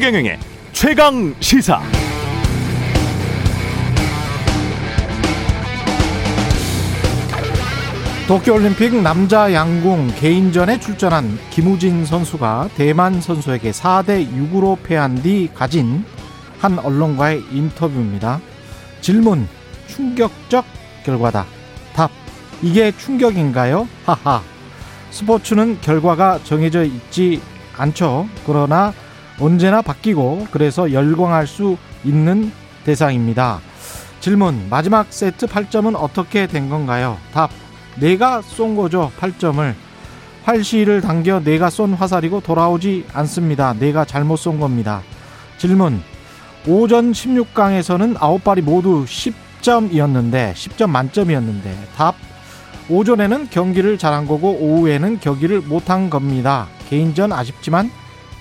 최경영의 최강 시사. 도쿄올림픽 남자 양궁 개인전에 출전한 김우진 선수가 대만 선수에게 4대 6으로 패한 뒤 가진 한 언론과의 인터뷰입니다. 질문 충격적 결과다. 답 이게 충격인가요? 하하. 스포츠는 결과가 정해져 있지 않죠. 그러나 언제나 바뀌고 그래서 열광할 수 있는 대상입니다. 질문 마지막 세트 8점은 어떻게 된 건가요? 답 내가 쏜 거죠. 8점을. 활시를 당겨 내가 쏜 화살이고 돌아오지 않습니다. 내가 잘못 쏜 겁니다. 질문. 오전 16강에서는 9발이 모두 10점이었는데 10점 만점이었는데 답. 오전에는 경기를 잘한 거고 오후에는 경기를 못한 겁니다. 개인전 아쉽지만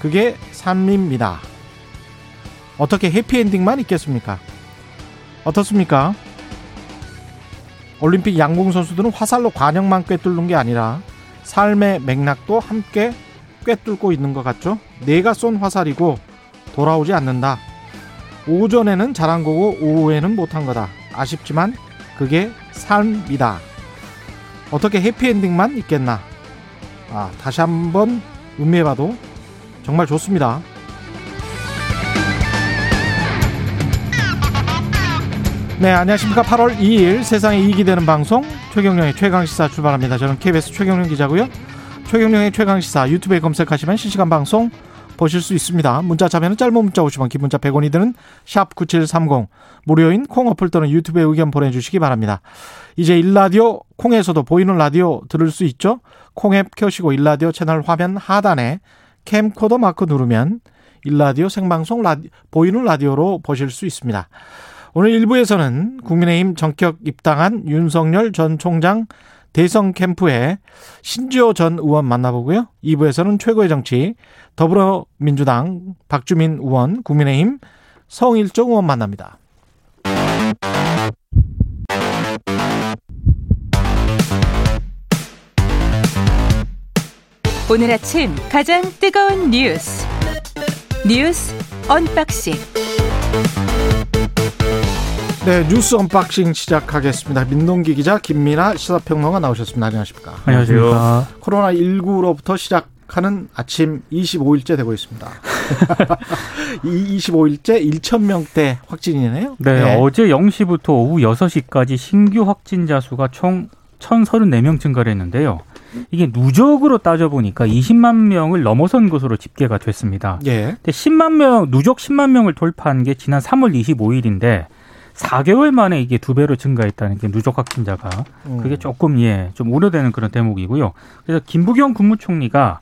그게 삶입니다. 어떻게 해피엔딩만 있겠습니까? 어떻습니까? 올림픽 양궁 선수들은 화살로 관역만 꿰뚫는 게 아니라 삶의 맥락도 함께 꿰뚫고 있는 것 같죠? 내가 쏜 화살이고 돌아오지 않는다. 오전에는 잘한 거고 오후에는 못한 거다. 아쉽지만 그게 삶이다. 어떻게 해피엔딩만 있겠나? 아, 다시 한번 음미해봐도 정말 좋습니다. 네, 안녕하십니까. 8월 2일 세상에 이익이 되는 방송 최경령의 최강시사 출발합니다. 저는 KBS 최경령 기자고요. 최경령의 최강시사 유튜브에 검색하시면 실시간 방송 보실 수 있습니다. 문자 참여는 짧은 문자 50원, 긴 문자 100원이 드는 샵 9730 무료인 콩 어플 또는 유튜브에 의견 보내주시기 바랍니다. 이제 일라디오 콩에서도 보이는 라디오 들을 수 있죠. 콩앱 켜시고 일라디오 채널 화면 하단에 캠코더 마크 누르면 일라디오 생방송 라디, 보이는 라디오로 보실 수 있습니다. 오늘 1부에서는 국민의힘 정격 입당한 윤석열 전 총장 대선 캠프에 신지호 전 의원 만나보고요. 2부에서는 최고의 정치 더불어민주당 박주민 의원, 국민의힘 성일종 의원 만납니다. 오늘 아침 가장 뜨거운 뉴스 뉴스 언박싱 네, 뉴스 unboxing 시작하겠습니다. 민동기 기자, 김민아 시사평론가 나오셨습니다. 안녕하십니까? 안녕하십니까? 코로나 19로부터 시작 하는 아침 25일째 되고 있습니다. 이 25일째 1,000명대 확진이네요. 네, 네, 어제 0시부터 오후 6시까지 신규 확진자 수가 총 1,034명 증가를 했는데요. 이게 누적으로 따져보니까 20만 명을 넘어선 것으로 집계가 됐습니다. 예. 근데 10만 명, 누적 10만 명을 돌파한 게 지난 3월 25일인데 4개월 만에 이게 두 배로 증가했다는 게 누적 확진자가 음. 그게 조금 예 좀 우려되는 그런 대목이고요. 그래서 김부겸 국무총리가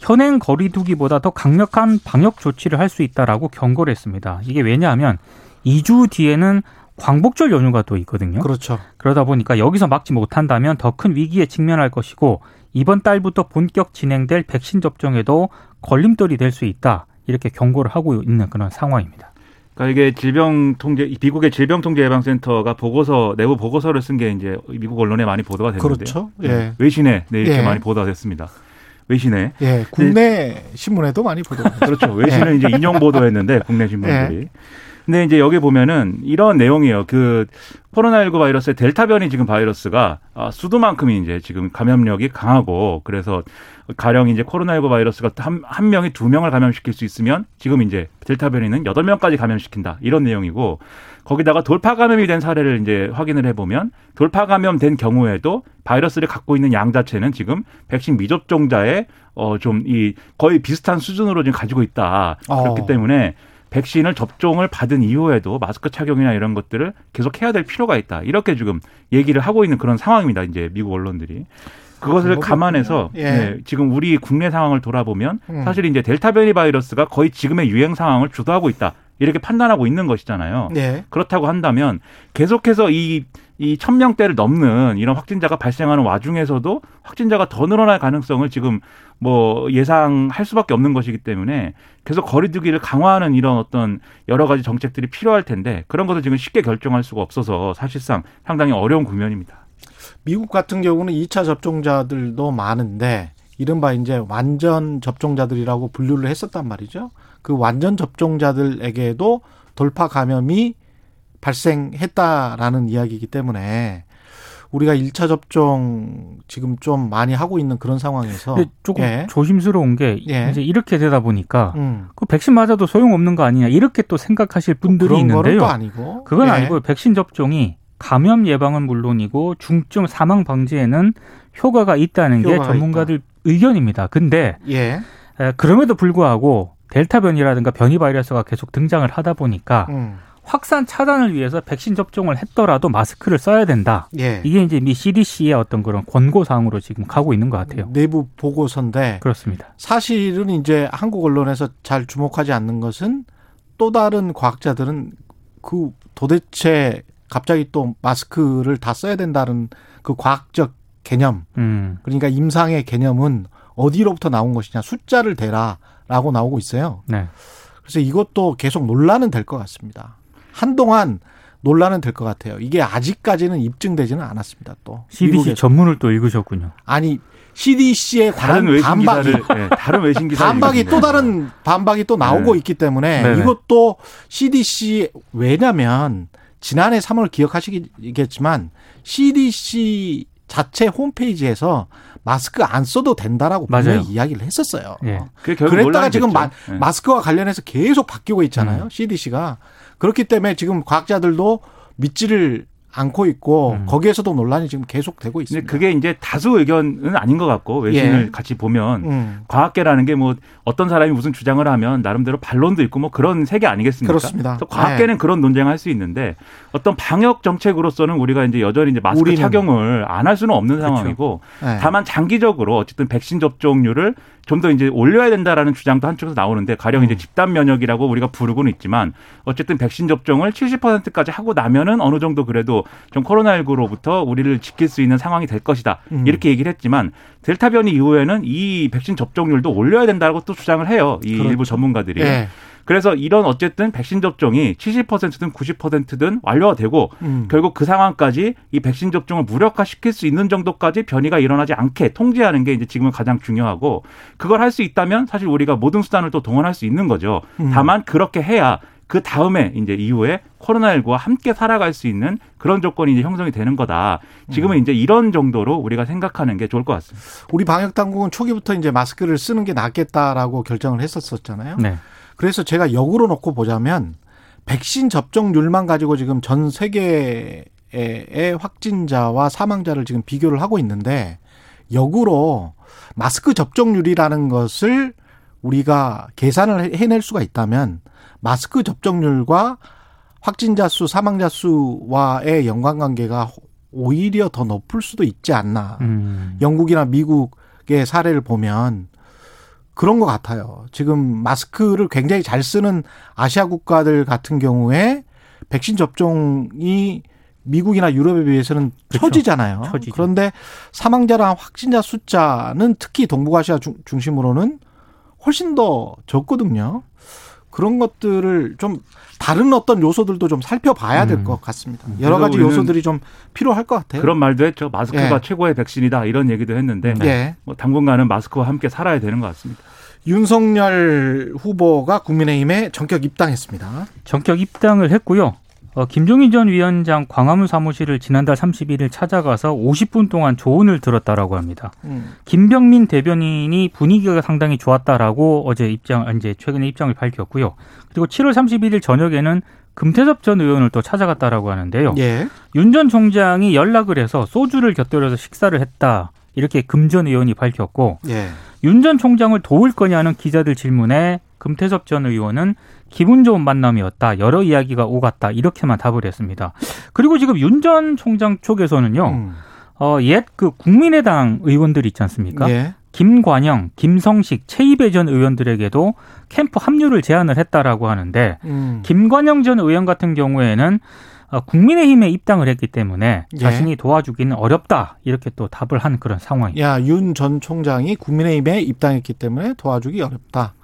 현행 거리두기보다 더 강력한 방역 조치를 할 수 있다라고 경고를 했습니다. 이게 왜냐하면 2주 뒤에는 광복절 연휴가 또 있거든요. 그렇죠. 그러다 보니까 여기서 막지 못한다면 더 큰 위기에 직면할 것이고 이번 달부터 본격 진행될 백신 접종에도 걸림돌이 될 수 있다. 이렇게 경고를 하고 있는 그런 상황입니다. 그러니까 이게 질병 통제 미국의 질병 통제 예방 센터가 보고서 내부 보고서를 쓴 게 이제 미국 언론에 많이 보도가 됐는데 그렇죠. 예. 외신에 네, 이렇게 예. 많이 보도가 됐습니다. 외신에 예, 국내 신문에도 많이 보도가 그렇죠. 외신은 예. 이제 인용 보도했는데 국내 신문들이. 근데 이제 여기 보면은 이런 내용이에요. 그 코로나19 바이러스의 델타 변이 지금 바이러스가 아, 수도만큼이 이제 지금 감염력이 강하고 그래서 가령 이제 코로나19 바이러스가 한, 한 명이 두 명을 감염시킬 수 있으면 지금 이제 델타 변이는 여덟 명까지 감염시킨다. 이런 내용이고 거기다가 돌파 감염이 된 사례를 이제 확인을 해보면 돌파 감염된 경우에도 바이러스를 갖고 있는 양 자체는 지금 백신 미접종자의 어 좀 이 거의 비슷한 수준으로 지금 가지고 있다. 그렇기 어. 때문에 백신을 접종을 받은 이후에도 마스크 착용이나 이런 것들을 계속 해야 될 필요가 있다. 이렇게 지금 얘기를 하고 있는 그런 상황입니다. 이제 미국 언론들이. 그것을 방법이 감안해서. 예. 네, 지금 우리 국내 상황을 돌아보면 음. 사실 이제 델타 변이 바이러스가 거의 지금의 유행 상황을 주도하고 있다. 이렇게 판단하고 있는 것이잖아요. 예. 그렇다고 한다면 계속해서 이, 이 천명대를 넘는 이런 확진자가 발생하는 와중에서도 확진자가 더 늘어날 가능성을 지금 뭐 예상할 수밖에 없는 것이기 때문에 계속 거리두기를 강화하는 이런 어떤 여러 가지 정책들이 필요할 텐데 그런 것을 지금 쉽게 결정할 수가 없어서 사실상 상당히 어려운 국면입니다. 미국 같은 경우는 2차 접종자들도 많은데 이른바 이제 완전 접종자들이라고 분류를 했었단 말이죠. 그 완전 접종자들에게도 돌파 감염이 발생했다라는 이야기이기 때문에 우리가 1차 접종 지금 좀 많이 하고 있는 그런 상황에서 조금 예. 조심스러운 게 예. 이제 이렇게 되다 보니까 음. 그 백신 맞아도 소용없는 거 아니냐 이렇게 또 생각하실 분들이 그런 있는데요. 또 아니고 그건 예. 아니고 백신 접종이 감염 예방은 물론이고 중증 사망 방지에는 효과가 있다는 게 효과가 전문가들 의견입니다. 근데 예. 에, 그럼에도 불구하고 델타 변이라든가 변이 바이러스가 계속 등장을 하다 보니까 음. 확산 차단을 위해서 백신 접종을 했더라도 마스크를 써야 된다. 예. 이게 이제 미 CDC의 어떤 그런 권고 사항으로 지금 가고 있는 것 같아요. 내부 보고서인데 그렇습니다. 사실은 이제 한국 언론에서 잘 주목하지 않는 것은 또 다른 과학자들은 그 도대체 갑자기 또 마스크를 다 써야 된다는 그 과학적 개념 음. 그러니까 임상의 개념은 어디로부터 나온 것이냐 숫자를 대라라고 나오고 있어요. 네. 그래서 이것도 계속 논란은 될 것 같습니다. 한동안 논란은 될 것 같아요. 이게 아직까지는 입증되지는 않았습니다. 또 CDC 미국에서. 전문을 또 읽으셨군요. 아니 CDC에 다른 관한 외신 반박이 기사를 예, 다른 외신 기사 반박이 또 다른 반박이 또 나오고 네. 있기 때문에 네네. 이것도 CDC 왜냐면 지난해 3월 기억하시겠지만 CDC 자체 홈페이지에서 마스크 안 써도 된다라고 맞아요. 분명히 이야기를 했었어요. 예. 결국 그랬다가 지금. 마, 예. 마스크와 관련해서 계속 바뀌고 있잖아요. 음. CDC가 그렇기 때문에 지금 과학자들도 믿지를 않고 있고 음. 거기에서도 논란이 지금 계속되고 있습니다. 그게 이제 다수 의견은 아닌 것 같고 외신을 예. 같이 보면 음. 과학계라는 게 뭐 어떤 사람이 무슨 주장을 하면 나름대로 반론도 있고 뭐 그런 세계 아니겠습니까? 그렇습니다. 과학계는 네. 그런 논쟁할 수 있는데 어떤 방역 정책으로서는 우리가 이제 여전히 이제 마스크. 착용을 안 할 수는 없는 상황이고 네. 다만 장기적으로 어쨌든 백신 접종률을 좀 더 이제 올려야 된다라는 주장도 한쪽에서 나오는데 가령 이제 음. 집단 면역이라고 우리가 부르고는 있지만 어쨌든 백신 접종을 70%까지 하고 나면은 어느 정도 그래도 좀 코로나19로부터 우리를 지킬 수 있는 상황이 될 것이다. 음. 이렇게 얘기를 했지만 델타 변이 이후에는 이 백신 접종률도 올려야 된다고 또 주장을 해요. 이 그렇죠. 일부 전문가들이. 예. 그래서 이런 어쨌든 백신 접종이 70%든 90%든 완료가 되고 음. 결국 그 상황까지 이 백신 접종을 무력화시킬 수 있는 정도까지 변이가 일어나지 않게 통제하는 게 이제 지금은 가장 중요하고 그걸 할 수 있다면 사실 우리가 모든 수단을 또 동원할 수 있는 거죠. 음. 다만 그렇게 해야 그 다음에 이제 이후에 코로나19와 함께 살아갈 수 있는 그런 조건이 이제 형성이 되는 거다. 음. 지금은 이제 이런 정도로 우리가 생각하는 게 좋을 것 같습니다. 우리 방역 당국은 초기부터 이제 마스크를 쓰는 게 낫겠다라고 결정을 했었었잖아요. 네. 그래서 제가 역으로 놓고 보자면 백신 접종률만 가지고 지금 전 세계의 확진자와 사망자를 지금 비교를 하고 있는데 역으로 마스크 접종률이라는 것을 우리가 계산을 해낼 수가 있다면 마스크 접종률과 확진자 수, 사망자 수와의 연관관계가 오히려 더 높을 수도 있지 않나. 음. 영국이나 미국의 사례를 보면 그런 것 같아요. 지금 마스크를 굉장히 잘 쓰는 아시아 국가들 같은 경우에 백신 접종이 미국이나 유럽에 비해서는 그렇죠. 처지잖아요. 처지죠. 그런데 사망자랑 확진자 숫자는 특히 동북아시아 중, 중심으로는 훨씬 더 적거든요. 그런 것들을 좀 다른 어떤 요소들도 좀 살펴봐야 될 음. 것 같습니다. 여러 가지 요소들이 좀 필요할 것 같아요. 그런 말도 했죠. 마스크가 예. 최고의 백신이다 이런 얘기도 했는데 예. 뭐 당분간은 마스크와 함께 살아야 되는 것 같습니다. 윤석열 후보가 국민의힘에 전격 입당했습니다. 전격 입당을 했고요. 어, 김종인 전 위원장 광화문 사무실을 지난달 31일 찾아가서 50분 동안 조언을 들었다라고 합니다. 음. 김병민 대변인이 분위기가 상당히 좋았다라고 어제 입장 이제 최근에 입장을 밝혔고요. 그리고 7월 31일 저녁에는 금태섭 전 의원을 또 찾아갔다라고 하는데요. 예. 윤전 총장이 연락을 해서 소주를 곁들여서 식사를 했다. 이렇게 금 전 의원이 밝혔고 예. 윤전 총장을 도울 거냐는 기자들 질문에 금태섭 전 의원은 기분 좋은 만남이었다. 여러 이야기가 오갔다. 이렇게만 답을 했습니다. 그리고 지금 윤 전 총장 쪽에서는요. 음. 어, 옛 그 국민의당 의원들 있지 않습니까? 예. 김관영, 김성식, 최이배 전 의원들에게도 캠프 합류를 제안을 했다라고 하는데 음. 김관영 전 의원 같은 경우에는 어, 국민의힘에 입당을 했기 때문에 예. 자신이 도와주기는 어렵다 이렇게 또 답을 한 그런 상황입니다. 야, 윤 전 총장이 국민의힘에 입당했기 때문에 도와주기 어렵다.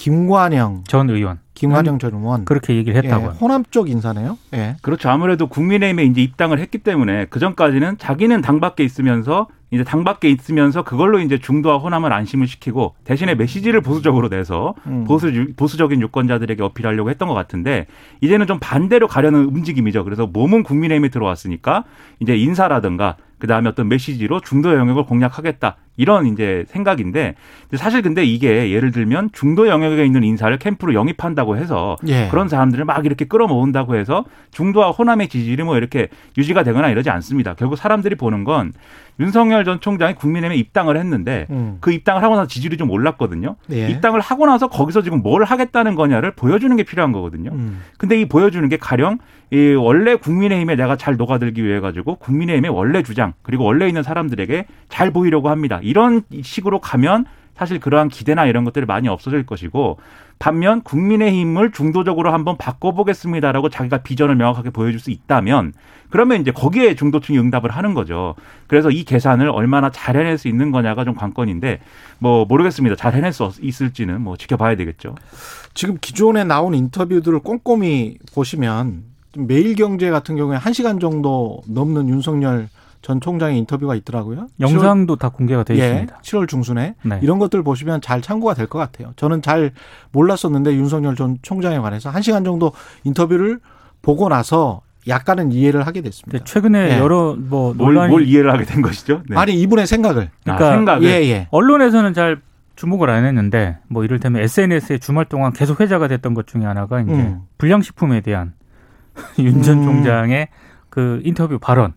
김관영, 전 의원 김관영 전 의원. 그렇게 얘기를 예, 했다고 합니다. 호남 쪽 인사네요. 예. 그렇죠. 아무래도 국민의힘에 이제 입당을 했기 때문에 그 전까지는 자기는 당 밖에 있으면서 이제 당 밖에 있으면서 그걸로 이제 중도와 호남을 안심을 시키고 대신에 메시지를 보수적으로 내서 음. 보수 보수적인 유권자들에게 어필하려고 했던 것 같은데 이제는 좀 반대로 가려는 움직임이죠. 그래서 몸은 국민의힘에 들어왔으니까 이제 인사라든가 그 다음에 어떤 메시지로 중도 영역을 공략하겠다 이런 이제 생각인데 사실 근데 이게 예를 들면 중도 영역에 있는 인사를 캠프로 영입한다고 해서 예. 그런 사람들을 막 이렇게 끌어모은다고 해서 중도와 호남의 지지율이 뭐 이렇게 유지가 되거나 이러지 않습니다. 결국 사람들이 보는 건 윤석열 전 총장이 국민의힘에 입당을 했는데 음. 그 입당을 하고 나서 지지율이 좀 올랐거든요. 예. 입당을 하고 나서 거기서 지금 뭘 하겠다는 거냐를 보여주는 게 필요한 거거든요. 음. 근데 이 보여주는 게 가령 이 원래 국민의힘에 내가 잘 녹아들기 위해 가지고 국민의힘의 원래 주장 그리고 원래 있는 사람들에게 잘 보이려고 합니다. 이런 식으로 가면 사실 그러한 기대나 이런 것들이 많이 없어질 것이고 반면 국민의힘을 중도적으로 한번 바꿔보겠습니다라고 자기가 비전을 명확하게 보여줄 수 있다면 그러면 이제 거기에 중도층이 응답을 하는 거죠. 그래서 이 계산을 얼마나 잘 해낼 수 있는 거냐가 좀 관건인데 뭐 모르겠습니다. 잘 해낼 수 있을지는 뭐 지켜봐야 되겠죠. 지금 기존에 나온 인터뷰들을 꼼꼼히 보시면 좀 매일경제 같은 경우에 한 시간 정도 넘는 윤석열 전 총장의 인터뷰가 있더라고요. 영상도 다 공개가 되어 예, 있습니다. 7월 중순에 네. 이런 것들 보시면 잘 참고가 될 것 같아요. 저는 잘 몰랐었는데 윤석열 전 총장에 관해서 한 시간 정도 인터뷰를 보고 나서 약간은 이해를 하게 됐습니다. 최근에 예. 여러 뭐 뭘, 논란이 뭘 이해를 하게 된 것이죠? 네. 아니 이분의 생각을 그러니까 아, 생각을 예 예. 언론에서는 잘 주목을 안 했는데 뭐 이를테면 SNS에 주말 동안 계속 회자가 됐던 것 중에 하나가 이제 음. 불량식품에 대한 윤전 음. 총장의 그 인터뷰 발언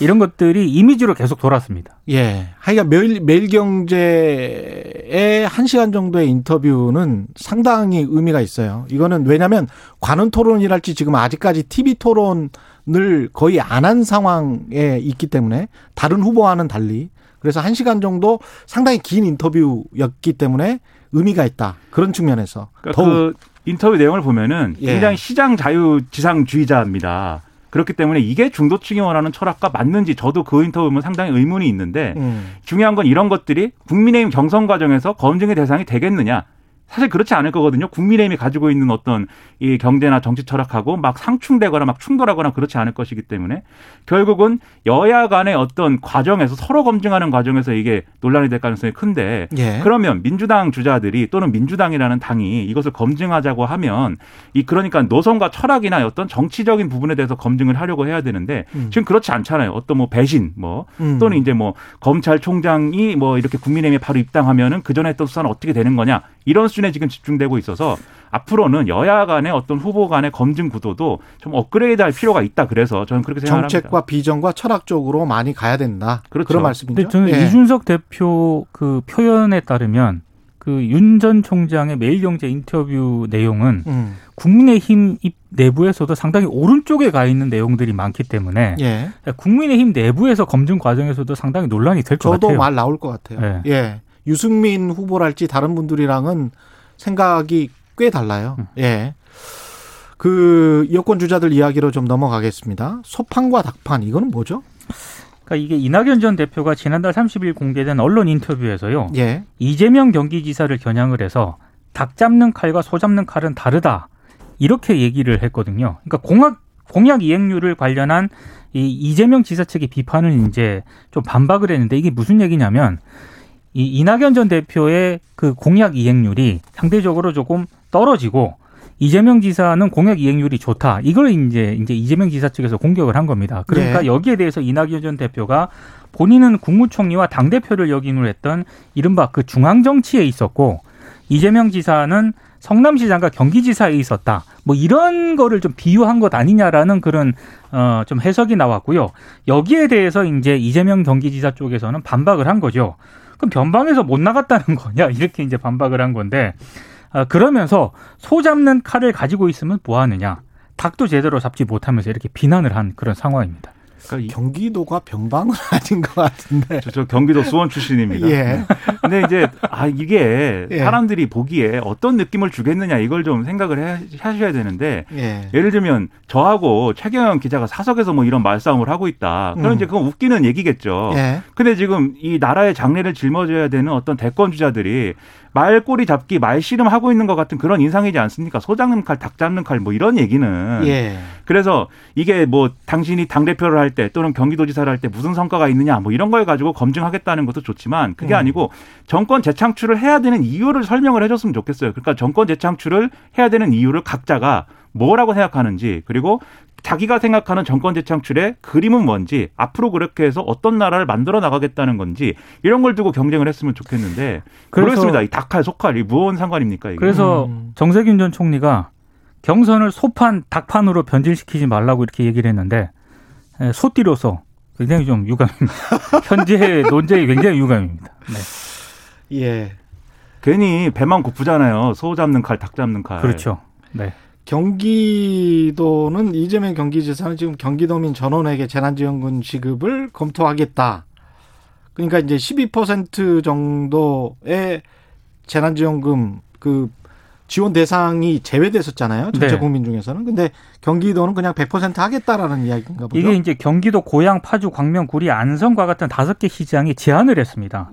이런 것들이 이미지로 계속 돌았습니다. 예. 하여간 매일, 매일경제의 한 시간 정도의 인터뷰는 상당히 의미가 있어요. 이거는 왜냐면 관훈 토론이랄지 지금 아직까지 TV 토론을 거의 안 한 상황에 있기 때문에 다른 후보와는 달리 그래서 한 시간 정도 상당히 긴 인터뷰였기 때문에 의미가 있다. 그런 측면에서. 그러니까 더욱. 그 인터뷰 내용을 보면은 예. 굉장히 시장 자유 지상주의자입니다. 그렇기 때문에 이게 중도층이 원하는 철학과 맞는지 저도 그 인터뷰 보면 상당히 의문이 있는데 음. 중요한 건 이런 것들이 국민의힘 경선 과정에서 검증의 대상이 되겠느냐. 사실 그렇지 않을 거거든요. 국민의힘이 가지고 있는 어떤 이 경제나 정치 철학하고 막 상충되거나 막 충돌하거나 그렇지 않을 것이기 때문에 결국은 여야 간의 어떤 과정에서 서로 검증하는 과정에서 이게 논란이 될 가능성이 큰데 예. 그러면 민주당 주자들이 또는 민주당이라는 당이 이것을 검증하자고 하면 이 그러니까 노선과 철학이나 어떤 정치적인 부분에 대해서 검증을 하려고 해야 되는데 음. 지금 그렇지 않잖아요. 어떤 뭐 배신 뭐 음. 또는 이제 뭐 검찰총장이 뭐 이렇게 국민의힘에 바로 입당하면은 그 전에 했던 수사는 어떻게 되는 거냐 이런 수준 에 지금 집중되고 있어서 앞으로는 여야 간의 어떤 후보 간의 검증 구도도 좀 업그레이드할 필요가 있다. 그래서 저는 그렇게 생각합니다. 정책과 비전과 철학적으로 많이 가야 된다. 그렇죠. 그런 말씀이죠. 근데 저는 예. 이준석 대표 그 표현에 따르면 그 윤 전 총장의 매일경제 인터뷰 내용은 음. 국민의힘 입 내부에서도 상당히 오른쪽에 가 있는 내용들이 많기 때문에 예. 국민의힘 내부에서 검증 과정에서도 상당히 논란이 될것 저도 같아요. 말 나올 것 같아요. 예. 예. 유승민 후보랄지 다른 분들이랑은 생각이 꽤 달라요. 음. 예. 그 여권 주자들 이야기로 좀 넘어가겠습니다. 소판과 닭판 이거는 뭐죠? 그러니까 이게 이낙연 전 대표가 지난달 30일 공개된 언론 인터뷰에서요. 예. 이재명 경기지사를 겨냥을 해서 닭 잡는 칼과 소 잡는 칼은 다르다. 이렇게 얘기를 했거든요. 그러니까 공약 공약 이행률을 관련한 이 이재명 지사 측의 비판을 이제 좀 반박을 했는데 이게 무슨 얘기냐면 이 이낙연 전 대표의 그 공약 이행률이 상대적으로 조금 떨어지고 이재명 지사는 공약 이행률이 좋다. 이걸 이제 이제 이재명 지사 측에서 공격을 한 겁니다. 그러니까 네. 여기에 대해서 이낙연 전 대표가 본인은 국무총리와 당 대표를 역임을 했던 이른바 그 중앙 정치에 있었고 이재명 지사는 성남시장과 경기지사에 있었다. 뭐 이런 거를 좀 비유한 것 아니냐라는 그런 어좀 해석이 나왔고요. 여기에 대해서 이제 이재명 경기지사 쪽에서는 반박을 한 거죠. 그럼 변방에서 못 나갔다는 거냐 이렇게 이제 반박을 한 건데 아, 그러면서 소 잡는 칼을 가지고 있으면 뭐 하느냐. 닭도 제대로 잡지 못하면서 이렇게 비난을 한 그런 상황입니다. 그러니까 이- 경기도가 변방은 아닌 것 같은데. 저, 저 경기도 수원 출신입니다. 예. 근데 이제 아 이게 예. 사람들이 보기에 어떤 느낌을 주겠느냐 이걸 좀 생각을 해, 하셔야 되는데 예. 예를 들면 저하고 최경영 기자가 사석에서 뭐 이런 말싸움을 하고 있다. 그럼 음. 이제 그건 웃기는 얘기겠죠. 예. 근데 지금 이 나라의 장래를 짊어져야 되는 어떤 대권 주자들이 말꼬리 잡기, 말씨름 하고 있는 것 같은 그런 인상이지 않습니까? 소 잡는 칼, 닭 잡는 칼, 뭐 이런 얘기는. 예. 그래서 이게 뭐 당신이 당 대표를 할 때 또는 경기도지사를 할 때 무슨 성과가 있느냐 뭐 이런 걸 가지고 검증하겠다는 것도 좋지만 그게 음. 아니고 정권 재창출을 해야 되는 이유를 설명을 해줬으면 좋겠어요. 그러니까 정권 재창출을 해야 되는 이유를 각자가 뭐라고 생각하는지 그리고 자기가 생각하는 정권 재창출의 그림은 뭔지 앞으로 그렇게 해서 어떤 나라를 만들어 나가겠다는 건지 이런 걸 두고 경쟁을 했으면 좋겠는데 그래서- 모르겠습니다. 이 닭칼 속칼 이 무언 상관입니까 이게? 그래서 음. 정세균 전 총리가 경선을 소판, 닭판으로 변질시키지 말라고 이렇게 얘기를 했는데 에, 소띠로서 굉장히 좀 유감입니다. 현재 논쟁이 굉장히 유감입니다. 네. 예. 괜히 배만 고프잖아요. 소 잡는 칼, 닭 잡는 칼. 그렇죠. 네. 경기도는 이재명 경기지사는 지금 경기도민 전원에게 재난지원금 지급을 검토하겠다. 그러니까 이제 12% 정도의 재난지원금 그 지원 대상이 제외됐었잖아요. 전체 네. 국민 중에서는. 근데 경기도는 그냥 100% 하겠다라는 이야기인가 보죠. 이게 이제 경기도 고양, 파주, 광명, 구리, 안성과 같은 다섯 개 시장이 제한을 했습니다.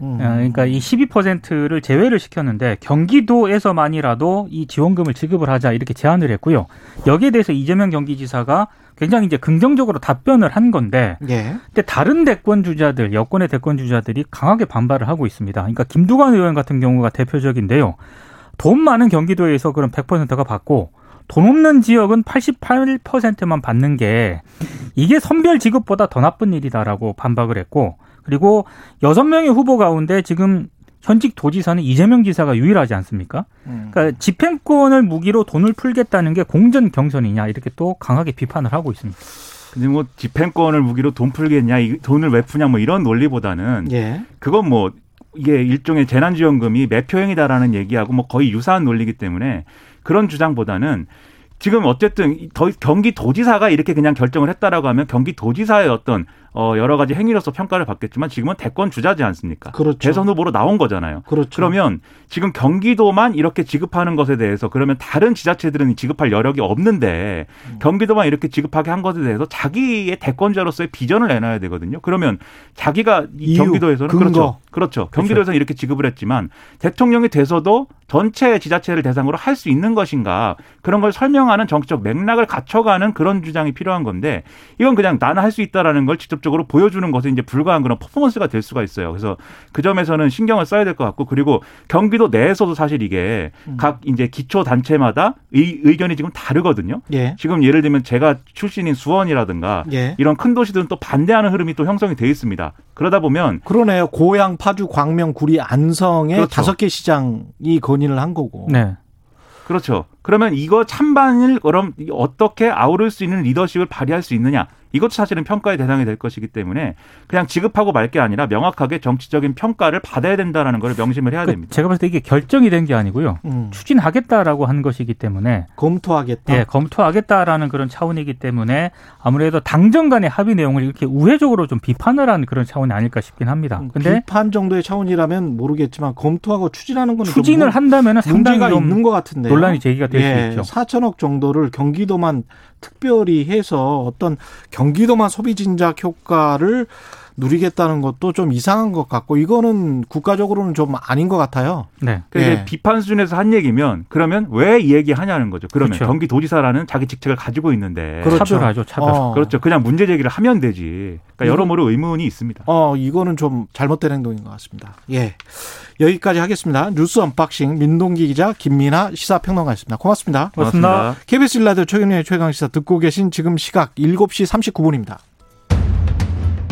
음. 어, 그러니까 이 12%를 제외를 시켰는데 경기도에서만이라도 이 지원금을 지급을 하자 이렇게 제안을 했고요. 여기에 대해서 이재명 경기지사가 굉장히 이제 긍정적으로 답변을 한 건데 예. 근데 다른 대권 주자들, 여권의 대권 주자들이 강하게 반발을 하고 있습니다. 그러니까 김두관 의원 같은 경우가 대표적인데요. 돈 많은 경기도에서 그럼 100%가 받고 돈 없는 지역은 88%만 받는 게 이게 선별 지급보다 더 나쁜 일이다라고 반박을 했고 그리고 여섯 명의 후보 가운데 지금 현직 도지사는 이재명 지사가 유일하지 않습니까? 음. 그러니까 집행권을 무기로 돈을 풀겠다는 게 공전 경선이냐 이렇게 또 강하게 비판을 하고 있습니다. 근데 뭐 집행권을 무기로 돈 풀겠냐, 이 돈을 왜 푸냐, 뭐 이런 논리보다는 예. 그건 뭐 이게 일종의 재난지원금이 매표행위다라는 얘기하고 뭐 거의 유사한 논리이기 때문에 그런 주장보다는 지금 어쨌든 더 경기도지사가 이렇게 그냥 결정을 했다라고 하면 경기도지사의 어떤 어 여러 가지 행위로서 평가를 받겠지만 지금은 대권 주자지 않습니까? 그렇죠. 대선 후보로 나온 거잖아요. 그렇죠. 그러면 지금 경기도만 이렇게 지급하는 것에 대해서 그러면 다른 지자체들은 지급할 여력이 없는데 음. 경기도만 이렇게 지급하게 한 것에 대해서 자기의 대권자로서의 비전을 내놔야 되거든요. 그러면 자기가 이 이유, 경기도에서는 근거. 그렇죠. 그렇죠. 경기도에서는 이렇게 지급을 했지만 대통령이 돼서도 전체 지자체를 대상으로 할 수 있는 것인가 그런 걸 설명하는 정치적 맥락을 갖춰가는 그런 주장이 필요한 건데 이건 그냥 나는 할 수 있다라는 걸 직접 적으로 보여주는 것에 이제 불과한 그런 퍼포먼스가 될 수가 있어요. 그래서 그 점에서는 신경을 써야 될 것 같고 그리고 경기도 내에서도 사실 이게 음. 각 이제 기초 단체마다 의, 의견이 지금 다르거든요. 예. 지금 예를 들면 제가 출신인 수원이라든가 예. 이런 큰 도시들은 또 반대하는 흐름이 또 형성이 돼 있습니다. 그러다 보면 그러네요. 고양, 파주, 광명, 구리, 안성의 그렇죠. 다섯 개 시장이 건의를 한 거고. 네. 그렇죠. 그러면 이거 찬반을 그럼 어떻게 아우를 수 있는 리더십을 발휘할 수 있느냐? 이것도 사실은 평가의 대상이 될 것이기 때문에 그냥 지급하고 말 게 아니라 명확하게 정치적인 평가를 받아야 된다라는 걸 명심을 해야 그 됩니다. 제가 봤을 때 이게 결정이 된 게 아니고요. 음. 추진하겠다라고 한 것이기 때문에 검토하겠다. 예, 검토하겠다라는 그런 차원이기 때문에 아무래도 당정 간의 합의 내용을 이렇게 우회적으로 좀 비판을 한 그런 차원이 아닐까 싶긴 합니다. 음, 근데 비판 정도의 차원이라면 모르겠지만 검토하고 추진하는 좀 추진을 문- 한다면은 상당히 문제가 좀 있는 것 같은데 논란이 제기가 될수 있죠. 4천억 정도를 경기도만 특별히 해서 어떤 경기도만 소비 진작 효과를 누리겠다는 것도 좀 이상한 것 같고 이거는 국가적으로는 좀 아닌 것 같아요. 네. 그래서 예. 이제 비판 수준에서 한 얘기면 그러면 왜 이 얘기 하냐는 거죠. 그러면 그렇죠. 경기도지사라는 자기 직책을 가지고 있는데 그렇죠. 차별하죠, 차별. 어. 그렇죠. 그냥 문제 제기를 하면 되지. 그러니까 이거- 여러모로 의문이 있습니다. 어, 이거는 좀 잘못된 행동인 것 같습니다. 예. 여기까지 하겠습니다. 뉴스 unboxing 민동기 기자 김민아 시사평론가였습니다. 고맙습니다. 고맙습니다. KBS 일라디오 최경영의 최강시사 듣고 계신 지금 시각 7시 39분입니다.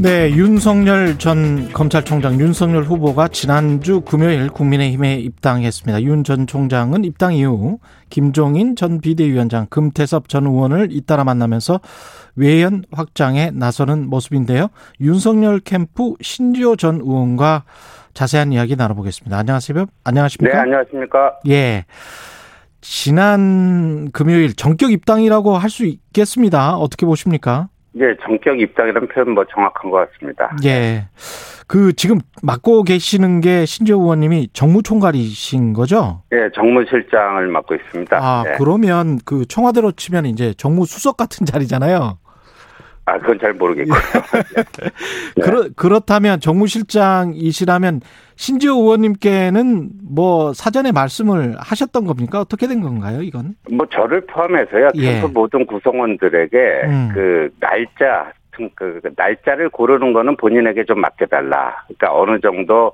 네, 윤석열 전 검찰총장 윤석열 후보가 지난주 금요일 국민의힘에 입당했습니다. 윤 전 총장은 입당 이후 김종인 전 비대위원장, 금태섭 전 의원을 잇따라 만나면서 외연 확장에 나서는 모습인데요. 윤석열 캠프 신지호 전 의원과 자세한 이야기 나눠보겠습니다. 안녕하세요. 안녕하십니까? 네, 안녕하십니까? 예. 지난 금요일 전격 입당이라고 할 수 있겠습니다. 어떻게 보십니까? 예, 정격 입당이라는 표현 뭐 정확한 것 같습니다. 예. 그 지금 맡고 계시는 게 신재호 의원님이 정무총괄이신 거죠? 예, 정무실장을 맡고 있습니다. 아, 네. 그러면 그 청와대로 치면 이제 정무수석 같은 자리잖아요. 아, 그건 잘 모르겠고요. 네. 그렇, 그렇다면 정무실장이시라면 신지호 의원님께는 뭐 사전에 말씀을 하셨던 겁니까? 어떻게 된 건가요, 이건? 뭐 저를 포함해서요, 예. 캠프 모든 구성원들에게 음. 그 날짜, 그 날짜를 고르는 거는 본인에게 좀 맡겨달라. 그러니까 어느 정도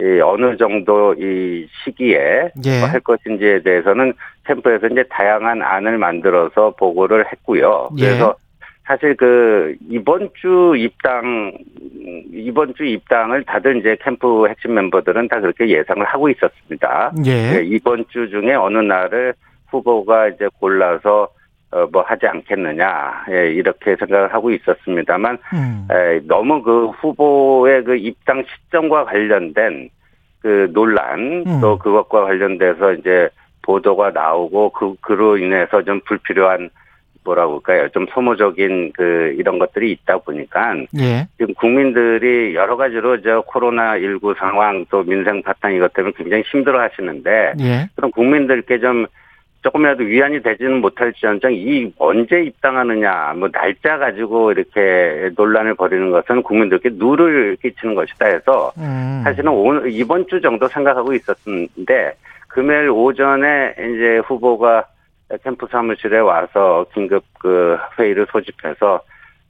이 어느 정도 이 시기에 예. 뭐 할 것인지에 대해서는 캠프에서 이제 다양한 안을 만들어서 보고를 했고요. 예. 그래서 사실 그 이번 주 입당 이번 주 입당을 다들 이제 캠프 핵심 멤버들은 다 그렇게 예상을 하고 있었습니다. 예. 네, 이번 주 중에 어느 날을 후보가 이제 골라서 어, 뭐 하지 않겠느냐 예, 이렇게 생각을 하고 있었습니다만 음. 에, 너무 그 후보의 그 입당 시점과 관련된 그 논란 음. 또 그것과 관련돼서 이제 보도가 나오고 그 그로 인해서 좀 불필요한 뭐라고 할까요 좀 소모적인 그 이런 것들이 있다 보니까 예. 지금 국민들이 여러 가지로 저 코로나 19 상황 또 민생 파탄 이것 때문에 굉장히 힘들어 하시는데 예. 그럼 국민들께 좀 조금이라도 위안이 되지는 못할지언정 이 언제 입당하느냐 뭐 날짜 가지고 이렇게 논란을 벌이는 것은 국민들께 누를 끼치는 것이다 해서 음. 사실은 오늘 이번 주 정도 생각하고 있었는데 금요일 오전에 이제 후보가 캠프 사무실에 와서 긴급 그 회의를 소집해서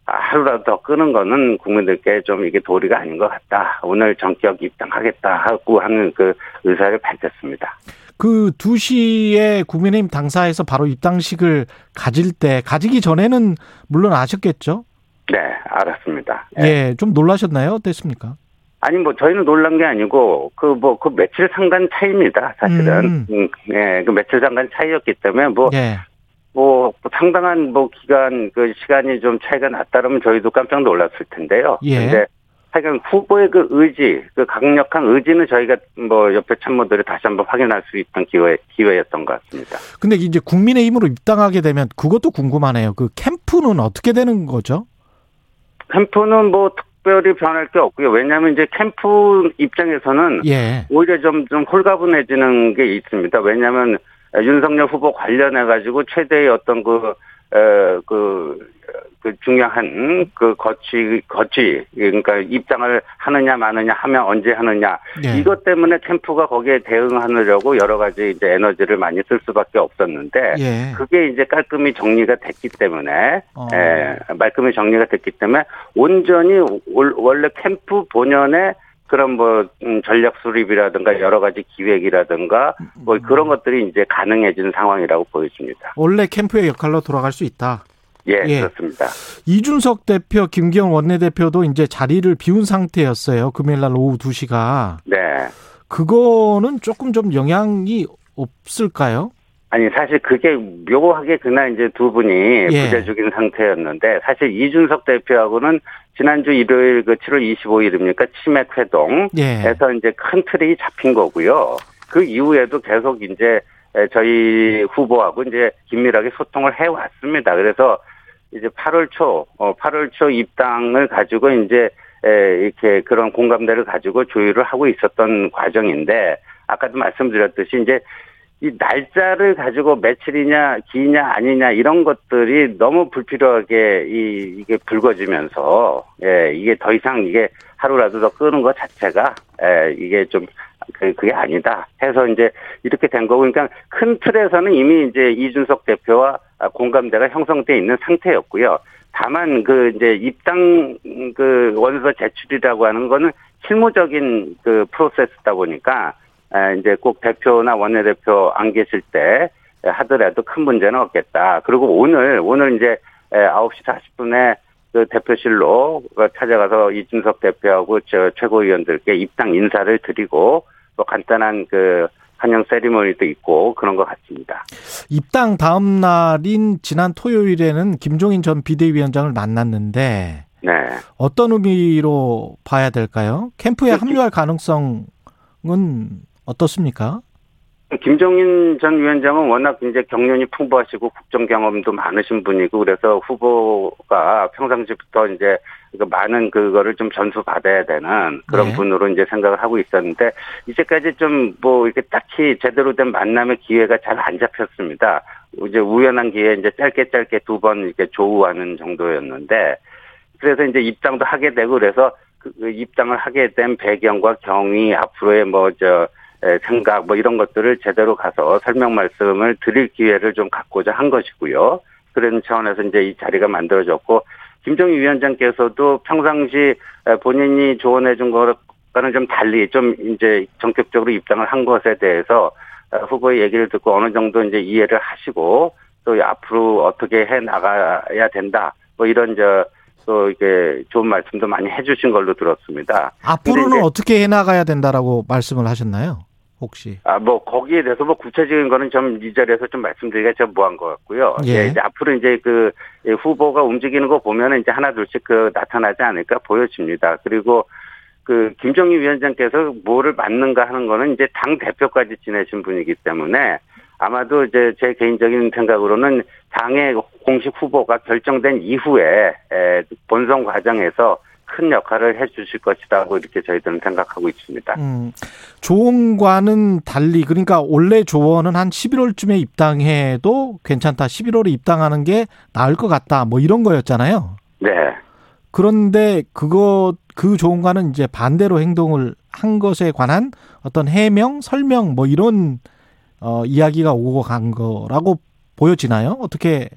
아, 하루라도 더 끄는 거는 국민들께 좀 이게 도리가 아닌 것 같다. 오늘 전격 입당하겠다 하고 하는 그 의사를 밝혔습니다. 그 2시에 국민의힘 당사에서 바로 입당식을 가질 때 가지기 전에는 물론 아셨겠죠? 네, 알았습니다. 예. 예. 좀 놀라셨나요? 어땠습니까? 아니 뭐 저희는 놀란 게 아니고 그 뭐 그 며칠 상간 차이입니다. 사실은 음. 음, 예, 그 며칠 상간 차이였기 때문에 뭐 예. 뭐 상당한 뭐 기간 그 시간이 좀 차이가 났다면 저희도 깜짝 놀랐을 텐데요. 예. 근데 하여간 후보의 그 의지, 그 강력한 의지는 저희가 뭐 옆에 참모들이 다시 한번 확인할 수 있던 기회 기회였던 것 같습니다. 근데 이제 국민의힘으로 입당하게 되면 그것도 궁금하네요. 그 캠프는 어떻게 되는 거죠? 캠프는 뭐 특별히 변할 게 없고요. 왜냐하면 이제 캠프 입장에서는 예. 오히려 좀, 좀 홀가분해지는 게 있습니다. 왜냐하면 윤석열 후보 관련해가지고 최대의 어떤 그, 에, 그, 그 중요한 그 거치, 거치, 그러니까 입장을 하느냐 마느냐 하면 언제 하느냐. 예. 이것 때문에 캠프가 거기에 대응하려고 여러 가지 이제 에너지를 많이 쓸 수밖에 없었는데. 예. 그게 이제 깔끔히 정리가 됐기 때문에, 어. 예, 말끔히 정리가 됐기 때문에 온전히 올- 원래 캠프 본연의 그런 뭐 음, 전략 수립이라든가 여러 가지 기획이라든가 뭐 그런 것들이 이제 가능해진 상황이라고 보여집니다. 원래 캠프의 역할로 돌아갈 수 있다. 예, 예. 그렇습니다. 이준석 대표, 김기현 원내대표도 이제 자리를 비운 상태였어요. 금요일 날 오후 2시가. 네. 그거는 조금 좀 영향이 없을까요? 아니 사실 그게 묘하게 그날 이제 두 분이 예. 부재중인 상태였는데 사실 이준석 대표하고는 지난주 일요일 그 7월 25일입니까 치맥 회동 예. 에서 이제 큰 틀이 잡힌 거고요. 그 이후에도 계속 이제 저희 후보하고 이제 긴밀하게 소통을 해 왔습니다. 그래서 이제 8월 초, 어, 8월 초 입당을 가지고 이제 에, 이렇게 그런 공감대를 가지고 조율을 하고 있었던 과정인데 아까도 말씀드렸듯이 이제 이 날짜를 가지고 며칠이냐 기냐 아니냐 이런 것들이 너무 불필요하게 이 이게 불거지면서 예 이게 더 이상 이게 하루라도 더 끄는 것 자체가 예 이게 좀 그, 그게 아니다 해서 이제 이렇게 된 거고 그러니까 큰 틀에서는 이미 이제 이준석 대표와 공감대가 형성돼 있는 상태였고요. 다만 그 이제 입당 그 원서 제출이라고 하는 거는 실무적인 그 프로세스다 보니까 에, 이제 꼭 대표나 원내대표 안 계실 때 하더라도 큰 문제는 없겠다. 그리고 오늘, 오늘 이제 9시 40분에 그 대표실로 찾아가서 이준석 대표하고 저 최고위원들께 입당 인사를 드리고 또 간단한 그 환영 세리머니도 있고 그런 것 같습니다. 입당 다음 날인 지난 토요일에는 김종인 전 비대위원장을 만났는데 네. 어떤 의미로 봐야 될까요? 캠프에 합류할 가능성은 어떻습니까? 김종인 전 위원장은 워낙 이제 경륜이 풍부하시고 국정 경험도 많으신 분이고 그래서 후보가 평상시부터 이제 그 많은 그거를 좀 전수 받아야 되는 그런 네. 분으로 이제 생각을 하고 있었는데 이제까지 좀 뭐 이렇게 딱히 제대로 된 만남의 기회가 잘 안 잡혔습니다. 이제 우연한 기회에 이제 짧게 짧게 두 번 이렇게 조우하는 정도였는데 그래서 이제 입당도 하게 되고 그래서 그 입당을 하게 된 배경과 경위 앞으로의 뭐저 생각 뭐 이런 것들을 제대로 가서 설명 말씀을 드릴 기회를 좀 갖고자 한 것이고요. 그런 차원에서 이제 이 자리가 만들어졌고 김정희 위원장께서도 평상시 본인이 조언해 준 것과는 좀 달리 좀 이제 전격적으로 입당을 한 것에 대해서 후보의 얘기를 듣고 어느 정도 이제 이해를 하시고 또 앞으로 어떻게 해 나가야 된다. 뭐 이런 저 또 이게 좋은 말씀도 많이 해주신 걸로 들었습니다. 앞으로는 어떻게 해 나가야 된다라고 말씀을 하셨나요? 혹시? 아, 뭐, 거기에 대해서 뭐 구체적인 거는 좀 이 자리에서 좀 말씀드리기가 좀 뭐한 것 같고요. 예. 예, 이제 앞으로 이제 그이 후보가 움직이는 거 보면은 이제 하나 둘씩 그 나타나지 않을까 보여집니다. 그리고 그 김정희 위원장께서 뭐를 맡는가 하는 거는 이제 당 대표까지 지내신 분이기 때문에 아마도 이제 제 개인적인 생각으로는 당의 공식 후보가 결정된 이후에 에, 본선 과정에서 큰 역할을 해 주실 것이라고 이렇게 저희들은 생각하고 있습니다. 음, 조언과는 달리 그러니까 원래 조언은 한 11월쯤에 입당해도 괜찮다. 11월에 입당하는 게 나을 것 같다. 뭐 이런 거였잖아요. 네. 그런데 그거 그 조언과는 이제 반대로 행동을 한 것에 관한 어떤 해명, 설명 뭐 이런 어 이야기가 오고 간 거라고 보여지나요? 어떻게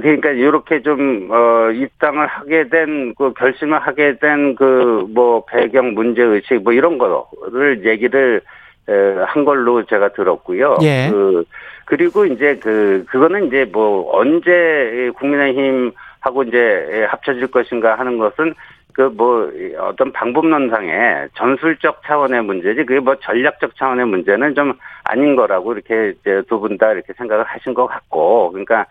그러니까 이렇게 좀 어, 입당을 하게 된 그 결심을 하게 된 그 뭐 배경 문제 의식 뭐 이런 거를 얘기를 에, 한 걸로 제가 들었고요. 예. 그 그리고 이제 그 그거는 이제 뭐 언제 국민의힘 하고 이제 합쳐질 것인가 하는 것은 그 뭐 어떤 방법론상의 전술적 차원의 문제지 그게 뭐 전략적 차원의 문제는 좀 아닌 거라고 이렇게 두분 다 이렇게 생각을 하신 것 같고 그러니까 에,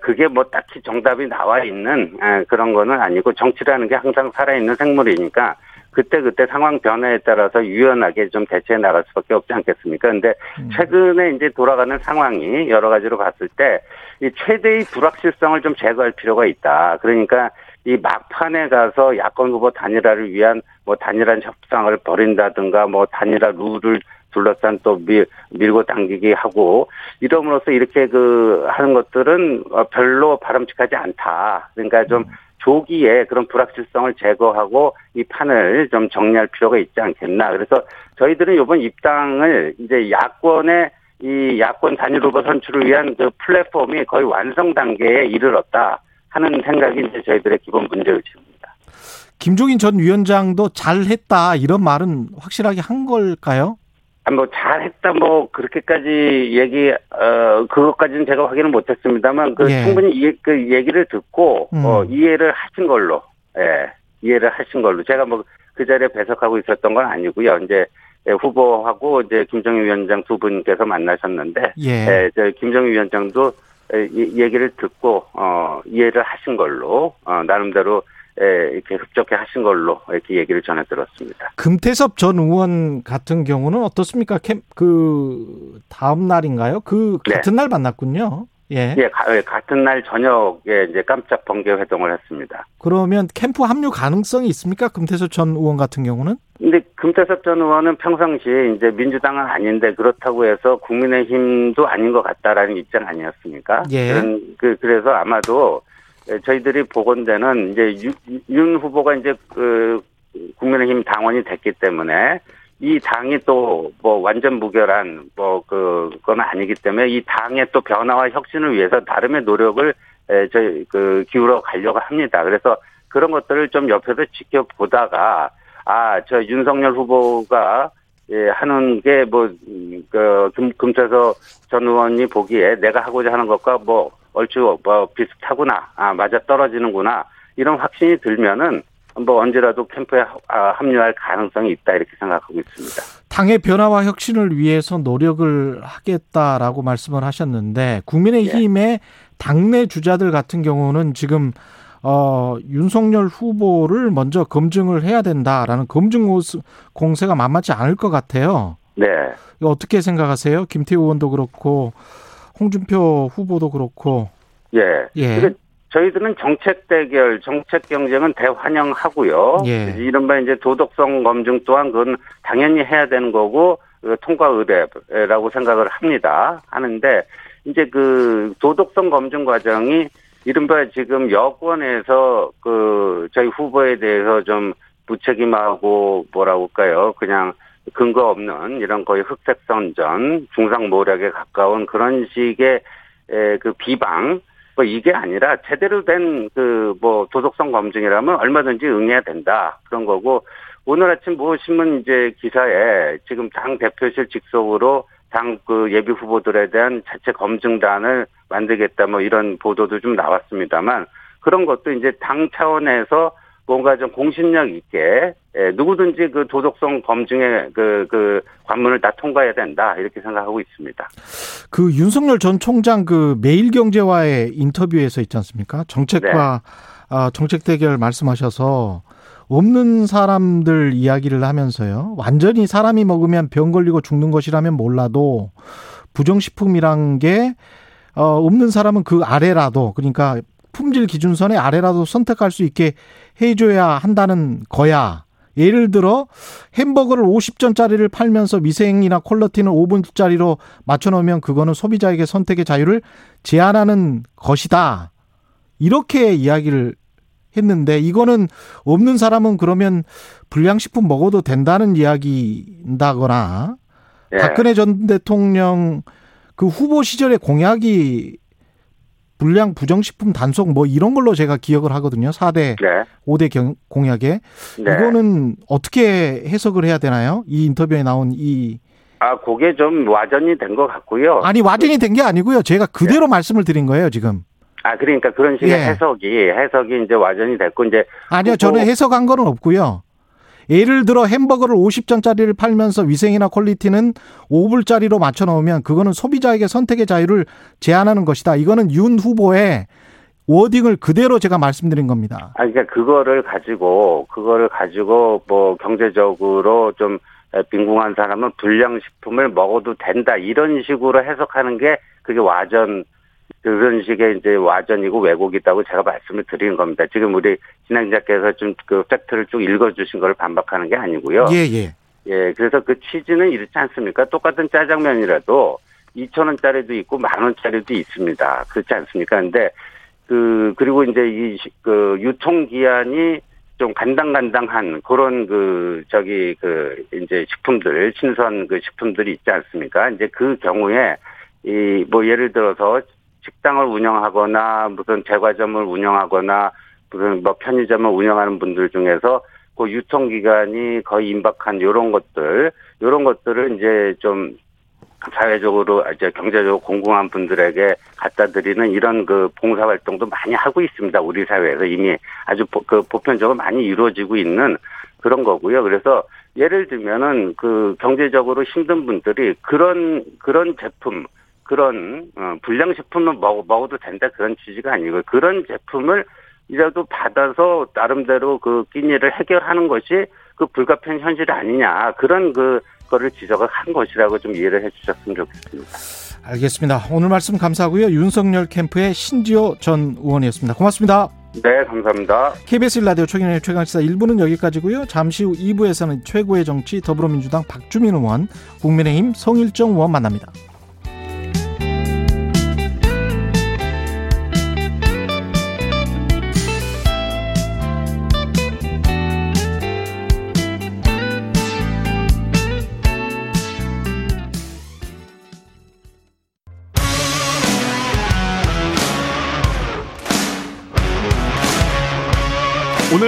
그게 뭐 딱히 정답이 나와 있는 에, 그런 거는 아니고 정치라는 게 항상 살아있는 생물이니까 그때 그때 상황 변화에 따라서 유연하게 좀 대처해 나갈 수밖에 없지 않겠습니까? 근데 최근에 이제 돌아가는 상황이 여러 가지로 봤을 때 이 최대의 불확실성을 좀 제거할 필요가 있다. 그러니까 이 막판에 가서 야권 후보 단일화를 위한 뭐 단일한 협상을 벌인다든가 뭐 단일화 룰을 둘러싼 또 밀, 밀고 당기기 하고 이러므로써 이렇게 그 하는 것들은 어, 별로 바람직하지 않다. 그러니까 좀 조기에 그런 불확실성을 제거하고 이 판을 좀 정리할 필요가 있지 않겠나. 그래서 저희들은 이번 입당을 이제 야권의 이 야권 단일 후보 선출을 위한 그 플랫폼이 거의 완성 단계에 이르렀다 하는 생각이 이제 저희들의 기본 문제 의식입니다. 김종인 전 위원장도 잘했다 이런 말은 확실하게 한 걸까요? 아, 뭐 잘했다 뭐 그렇게까지 얘기 어 그것까지는 제가 확인을 못했습니다만 그 예. 충분히 이해, 그 얘기를 듣고 음. 어 이해를 하신 걸로 예 이해를 하신 걸로 제가 뭐 그 자리에 배석하고 있었던 건 아니고요 이제 예, 후보하고 이제 김정희 위원장 두 분께서 만나셨는데 예. 예, 저 김정희 위원장도 예, 이 얘기를 듣고 어 이해를 하신 걸로 어 나름대로 예, 이렇게 흡족해 하신 걸로 이렇게 얘기를 전해 들었습니다. 금태섭 전 의원 같은 경우는 어떻습니까? 캠, 그 다음 날인가요? 그 네. 같은 날 만났군요. 예. 예, 가- 예, 같은 날 저녁에 이제 깜짝 번개 회동을 했습니다. 그러면 캠프 합류 가능성이 있습니까? 금태섭 전 의원 같은 경우는? 근데 금태섭 전 의원은 평상시에 이제 민주당은 아닌데 그렇다고 해서 국민의힘도 아닌 것 같다라는 입장 아니었습니까? 예. 그런, 그, 그래서 아마도 예, 저희들이 보건대는 이제 윤, 윤 후보가 이제 그 국민의힘 당원이 됐기 때문에 이 당이 또 뭐 완전 무결한 뭐 그건 아니기 때문에 이 당의 또 변화와 혁신을 위해서 나름의 노력을 에, 저희 그 기울여 가려고 합니다. 그래서 그런 것들을 좀 옆에서 지켜보다가 아 저 윤석열 후보가 예, 하는 게 뭐 그 금태서 전 의원이 보기에 내가 하고자 하는 것과 뭐 얼추 뭐 비슷하구나 아 맞아 떨어지는구나 이런 확신이 들면은 뭐 언제라도 캠프에 하- 아, 합류할 가능성이 있다 이렇게 생각하고 있습니다. 당의 변화와 혁신을 위해서 노력을 하겠다라고 말씀을 하셨는데 국민의힘의 당내 주자들 같은 경우는 지금 어, 윤석열 후보를 먼저 검증을 해야 된다라는 검증 공세가 만만치 않을 것 같아요. 네. 어떻게 생각하세요? 김태우 의원도 그렇고 홍준표 후보도 그렇고 예. 예. 그러니까 저희들은 정책 대결, 정책 경쟁은 대환영하고요. 예. 이른바 이제 도덕성 검증 또한 그건 당연히 해야 되는 거고 그 통과 의뢰라고 생각을 합니다. 하는데 이제 그 도덕성 검증 과정이 이른바 지금 여권에서 그 저희 후보에 대해서 좀 무책임하고 뭐라고 할까요? 그냥 근거 없는 이런 거의 흑색 선전, 중상 모략에 가까운 그런 식의 에, 그 비방 뭐 이게 아니라 제대로 된 그 뭐 도덕성 검증이라면 얼마든지 응해야 된다. 그런 거고 오늘 아침 뭐 신문 이제 기사에 지금 당 대표실 직속으로 당 그 예비 후보들에 대한 자체 검증단을 만들겠다 뭐 이런 보도도 좀 나왔습니다만 그런 것도 이제 당 차원에서 뭔가 좀 공신력 있게 예, 누구든지 그 도덕성 검증의 그, 그 관문을 다 통과해야 된다 이렇게 생각하고 있습니다. 그 윤석열 전 총장 그 매일경제와의 인터뷰에서 있지 않습니까? 정책과 아, 정책 대결 말씀하셔서 없는 사람들 이야기를 하면서요. 완전히 사람이 먹으면 병 걸리고 죽는 것이라면 몰라도 부정식품이란 게 어, 없는 사람은 그 아래라도 그러니까 품질 기준선의 아래라도 선택할 수 있게 해줘야 한다는 거야. 예를 들어 햄버거를 50전짜리를 팔면서 미생이나 퀄러티는 5분짜리로 맞춰놓으면 그거는 소비자에게 선택의 자유를 제한하는 것이다. 이렇게 이야기를 했는데 이거는 없는 사람은 그러면 불량식품 먹어도 된다는 이야기인다거나 예. 박근혜 전 대통령 그 후보 시절의 공약이 불량 부정식품 단속 뭐 이런 걸로 제가 기억을 하거든요. 4대, 네. 5대 경, 공약에. 네. 이거는 어떻게 해석을 해야 되나요? 이 인터뷰에 나온 이 아, 그게 좀 와전이 된 것 같고요. 아니 와전이 된 게 아니고요. 제가 그대로 말씀을 드린 거예요, 지금. 아, 그러니까 그런 식의 예. 해석이, 해석이 이제 와전이 됐고, 이제, 아니요, 저는 해석한 거는 없고요. 예를 들어 햄버거를 50전짜리를 팔면서 위생이나 퀄리티는 5불짜리로 맞춰 놓으면 그거는 소비자에게 선택의 자유를 제한하는 것이다. 이거는 윤 후보의 워딩을 그대로 제가 말씀드린 겁니다. 아, 그러니까 그거를 가지고, 그거를 가지고 뭐 경제적으로 좀 빈궁한 사람은 불량식품을 먹어도 된다. 이런 식으로 해석하는 게 그게 와전, 그런 식의 이제 와전이고 왜곡이다고 제가 말씀을 드리는 겁니다. 지금 우리 진행자께서 좀 그 팩트를 쭉 읽어주신 걸 반박하는 게 아니고요. 예, 예. 예, 그래서 그 취지는 이렇지 않습니까? 똑같은 짜장면이라도 2천 원짜리도 있고 만 원짜리도 있습니다. 그렇지 않습니까? 근데 그 그리고 이제 이 그 유통 기한이 좀 간당간당한 그런 그 저기 그 이제 식품들 신선 그 식품들이 있지 않습니까? 이제 그 경우에 이 뭐 예를 들어서 식당을 운영하거나 무슨 제과점을 운영하거나 무슨 뭐 편의점을 운영하는 분들 중에서 그 유통 기간이 거의 임박한 요런 것들 요런 것들을 이제 좀 사회적으로 이제 경제적으로 공공한 분들에게 갖다 드리는 이런 그 봉사 활동도 많이 하고 있습니다. 우리 사회에서 이미 아주 보, 그 보편적으로 많이 이루어지고 있는 그런 거고요. 그래서 예를 들면은 그 경제적으로 힘든 분들이 그런 그런 제품 그런 어, 불량식품을 먹, 먹어도 된다 그런 취지가 아니고 그런 제품을 이라도 받아서 나름대로 그 끼니를 해결하는 것이 그 불가피한 현실이 아니냐 그런 그 거를 지적을 한 것이라고 좀 이해를 해주셨으면 좋겠습니다. 알겠습니다. 오늘 말씀 감사하고요. 윤석열 캠프의 신지호 전 의원이었습니다. 고맙습니다. 네, 감사합니다. KBS 라디오 최경영의 최강시사 1부는 여기까지고요. 잠시 후 2부에서는 최고의 정치 더불어민주당 박주민 의원, 국민의힘 성일정 의원 만납니다.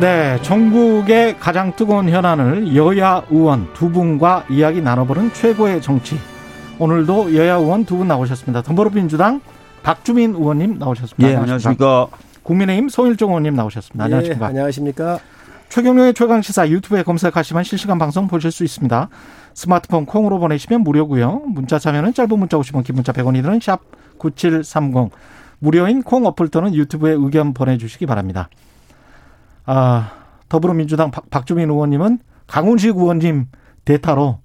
네, 전국의 가장 뜨거운 현안을 여야 의원 두 분과 이야기 나눠보는 최고의 정치. 오늘도 여야 의원 두 분 나오셨습니다. 더불어민주당 박주민 의원님 나오셨습니다. 예, 안녕하십니까. 국민의힘 송일종 의원님 나오셨습니다. 안녕하십니까. 예, 안녕하십니까. 최경련의 최강 시사 유튜브에 검색하시면 실시간 방송 보실 수 있습니다. 스마트폰 콩으로 보내시면 무료고요. 문자 참여는 짧은 문자 50원, 긴 문자 100원이 드는 샵 9730. 무료인 콩 어플 또는 유튜브에 의견 보내주시기 바랍니다. 아, 더불어민주당 박, 박주민 의원님은 강훈식 의원님 대타로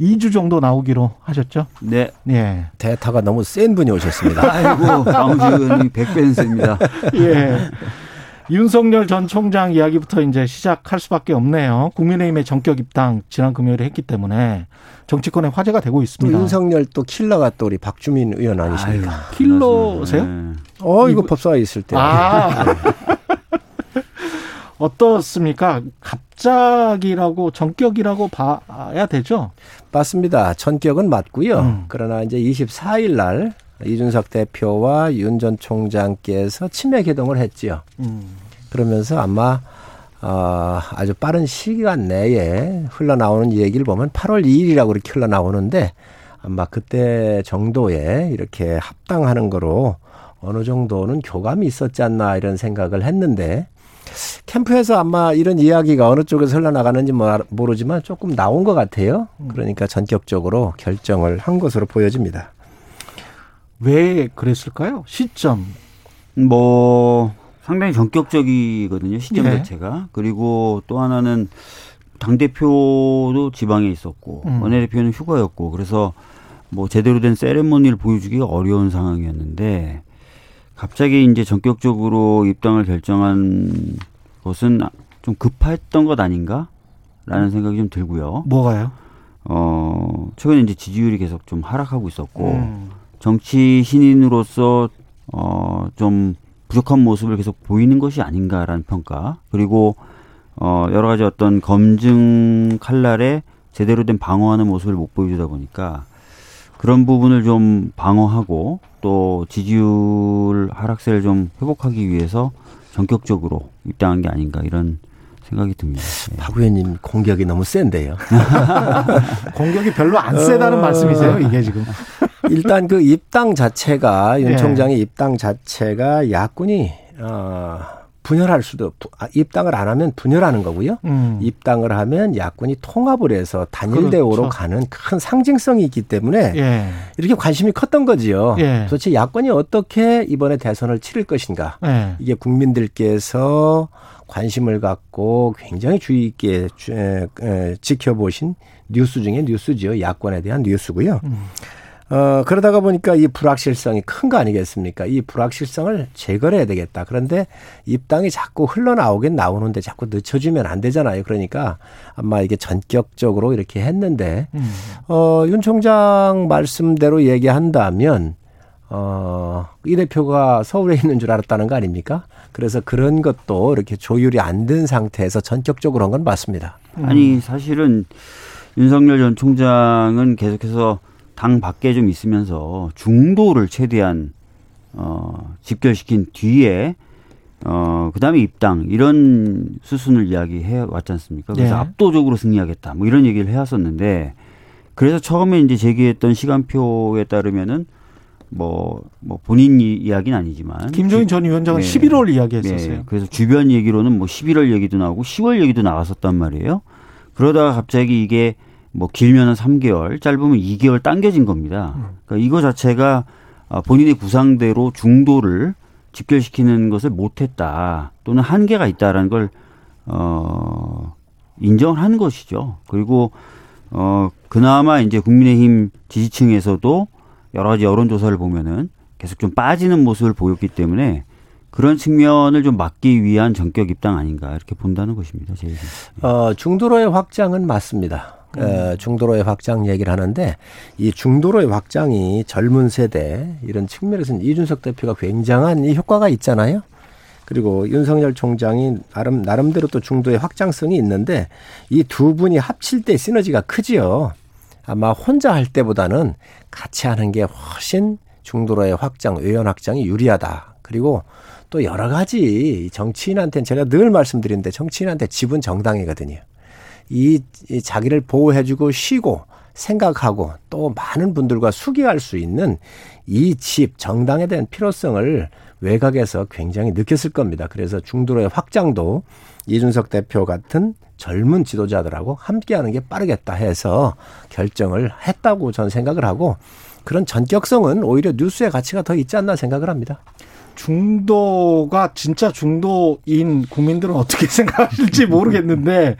2주 정도 나오기로 하셨죠? 네. 예. 대타가 너무 센 분이 오셨습니다. 아이고, 강훈식 의원님 100배는 셉니다. 예. 윤석열 전 총장 이야기부터 이제 시작할 수밖에 없네요. 국민의힘의 전격 입당 지난 금요일에 했기 때문에 정치권에 화제가 되고 또 있습니다. 윤석열 또 킬러가 또 우리 박주민 의원 아니십니까? 아유, 킬러세요? 네. 어, 이거 법사에 있을 때. 아. 어떻습니까? 갑자기라고 전격이라고 봐야 되죠? 맞습니다. 전격은 맞고요. 음. 그러나 이제 24일 날 이준석 대표와 윤 전 총장께서 치매 개동을 했지요. 음. 그러면서 아마 어, 아주 빠른 시간 내에 흘러나오는 얘기를 보면 8월 2일이라고 이렇게 흘러나오는데 아마 그때 정도에 이렇게 합당하는 거로 어느 정도는 교감이 있었지 않나 이런 생각을 했는데 캠프에서 아마 이런 이야기가 어느 쪽에서 흘러나가는지 뭐 모르지만 조금 나온 것 같아요. 그러니까 전격적으로 결정을 한 것으로 보여집니다. 왜 그랬을까요? 시점. 뭐 상당히 전격적이거든요 시점 네. 자체가 그리고 또 하나는 당 대표도 지방에 있었고 음. 원내대표는 휴가였고 그래서 뭐 제대로 된 세레모니를 보여주기가 어려운 상황이었는데 갑자기 이제 전격적으로 입당을 결정한 것은 좀 급했던 것 아닌가라는 생각이 좀 들고요. 뭐가요? 어 최근에 이제 지지율이 계속 좀 하락하고 있었고 음. 정치 신인으로서 어 좀 부족한 모습을 계속 보이는 것이 아닌가라는 평가 그리고 어 여러 가지 어떤 검증 칼날에 제대로 된 방어하는 모습을 못 보여주다 보니까 그런 부분을 좀 방어하고 또 지지율 하락세를 좀 회복하기 위해서 전격적으로 입당한 게 아닌가 이런 생각이 듭니다. 예. 박 의원님 공격이 너무 센데요. 공격이 별로 안 세다는 어. 말씀이세요, 이게 지금. 일단 그 입당 자체가 윤 예. 총장의 입당 자체가 야권이 어 분열할 수도 부- 아, 입당을 안 하면 분열하는 거고요. 음. 입당을 하면 야권이 통합을 해서 단일 대우로 그렇죠. 가는 큰 상징성이 있기 때문에 예. 이렇게 관심이 컸던 거지요. 예. 도대체 야권이 어떻게 이번에 대선을 치를 것인가? 예. 이게 국민들께서 관심을 갖고 굉장히 주의 있게 지켜보신 뉴스 중에 뉴스지요. 야권에 대한 뉴스고요. 음. 어, 그러다가 보니까 이 불확실성이 큰 거 아니겠습니까? 이 불확실성을 제거를 해야 되겠다. 그런데 입당이 자꾸 흘러나오긴 나오는데 자꾸 늦춰주면 안 되잖아요. 그러니까 아마 이게 전격적으로 이렇게 했는데, 음. 어, 윤 총장 말씀대로 얘기한다면, 어, 이 대표가 서울에 있는 줄 알았다는 거 아닙니까? 그래서 그런 것도 이렇게 조율이 안 된 상태에서 전격적으로 한 건 맞습니다. 아니 사실은 윤석열 전 총장은 계속해서 당 밖에 좀 있으면서 중도를 최대한 어 집결시킨 뒤에 어 그다음에 입당 이런 수순을 이야기해 왔지 않습니까? 그래서 네. 압도적으로 승리하겠다 뭐 이런 얘기를 해왔었는데 그래서 처음에 이제 제기했던 시간표에 따르면은 뭐, 뭐 본인 이- 이야기는 아니지만 김종인 전 위원장은 네. 11월 이야기했었어요. 네, 그래서 주변 얘기로는 뭐 11월 얘기도 나오고 10월 얘기도 나왔었단 말이에요. 그러다가 갑자기 이게 뭐 길면은 3개월, 짧으면 2개월 당겨진 겁니다. 그러니까 이거 자체가 아, 본인의 구상대로 중도를 집결시키는 것을 못했다 또는 한계가 있다라는 걸 어, 인정을 한 것이죠. 그리고 어, 그나마 이제 국민의힘 지지층에서도 여러 가지 여론조사를 보면은 계속 좀 빠지는 모습을 보였기 때문에 그런 측면을 좀 막기 위한 전격 입당 아닌가 이렇게 본다는 것입니다. 제. 어, 중도로의 확장은 맞습니다. 어, 중도로의 확장 얘기를 하는데 이 중도로의 확장이 젊은 세대 이런 측면에서는 이준석 대표가 굉장한 이 효과가 있잖아요. 그리고 윤석열 총장이 나름 나름대로 또 중도의 확장성이 있는데 이 두 분이 합칠 때 시너지가 크지요. 아마 혼자 할 때보다는 같이 하는 게 훨씬 중도로의 확장, 의원 확장이 유리하다. 그리고 또 여러 가지 정치인한테는 제가 늘 말씀드리는데 정치인한테 집은 정당이거든요. 이, 이 자기를 보호해주고 쉬고 생각하고 또 많은 분들과 수기할 수 있는 이 집 정당에 대한 필요성을 외곽에서 굉장히 느꼈을 겁니다. 그래서 중도로의 확장도 이준석 대표 같은 젊은 지도자들하고 함께하는 게 빠르겠다 해서 결정을 했다고 저는 생각을 하고 그런 전격성은 오히려 뉴스의 가치가 더 있지 않나 생각을 합니다. 중도가 진짜 중도인 국민들은 어떻게 생각하실지 모르겠는데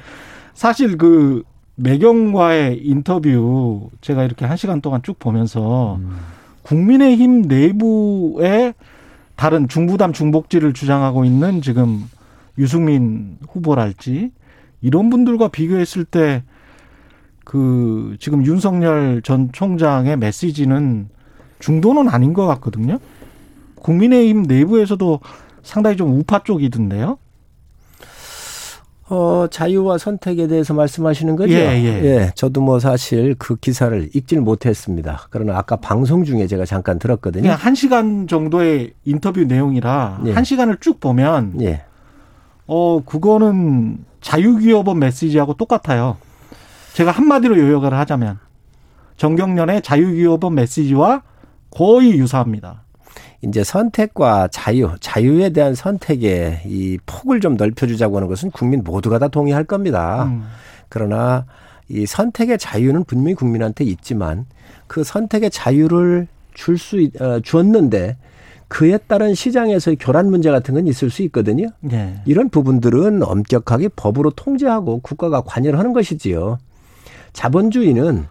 사실 그 매경과의 인터뷰 제가 이렇게 한 시간 동안 쭉 보면서 국민의힘 내부에 다른 중부담 중복지를 주장하고 있는 지금 유승민 후보랄지 이런 분들과 비교했을 때 그 지금 윤석열 전 총장의 메시지는 중도는 아닌 것 같거든요. 국민의힘 내부에서도 상당히 좀 우파 쪽이던데요. 어, 자유와 선택에 대해서 말씀하시는 거죠? 예, 예. 저도 뭐 사실 그 기사를 읽지는 못했습니다. 그러나 아까 방송 중에 제가 잠깐 들었거든요. 그냥 한 시간 정도의 인터뷰 내용이라 예. 한 시간을 쭉 보면 예. 어 그거는 자유기업원 메시지하고 똑같아요. 제가 한마디로 요약을 하자면 정경련의 자유기업원 메시지와 거의 유사합니다. 이제 선택과 자유, 자유에 대한 선택의 이 폭을 좀 넓혀주자고 하는 것은 국민 모두가 다 동의할 겁니다. 음. 그러나 이 선택의 자유는 분명히 국민한테 있지만 그 선택의 자유를 줄 수, 어, 주었는데 그에 따른 시장에서의 교란 문제 같은 건 있을 수 있거든요. 예. 이런 부분들은 엄격하게 법으로 통제하고 국가가 관여를 하는 것이지요. 자본주의는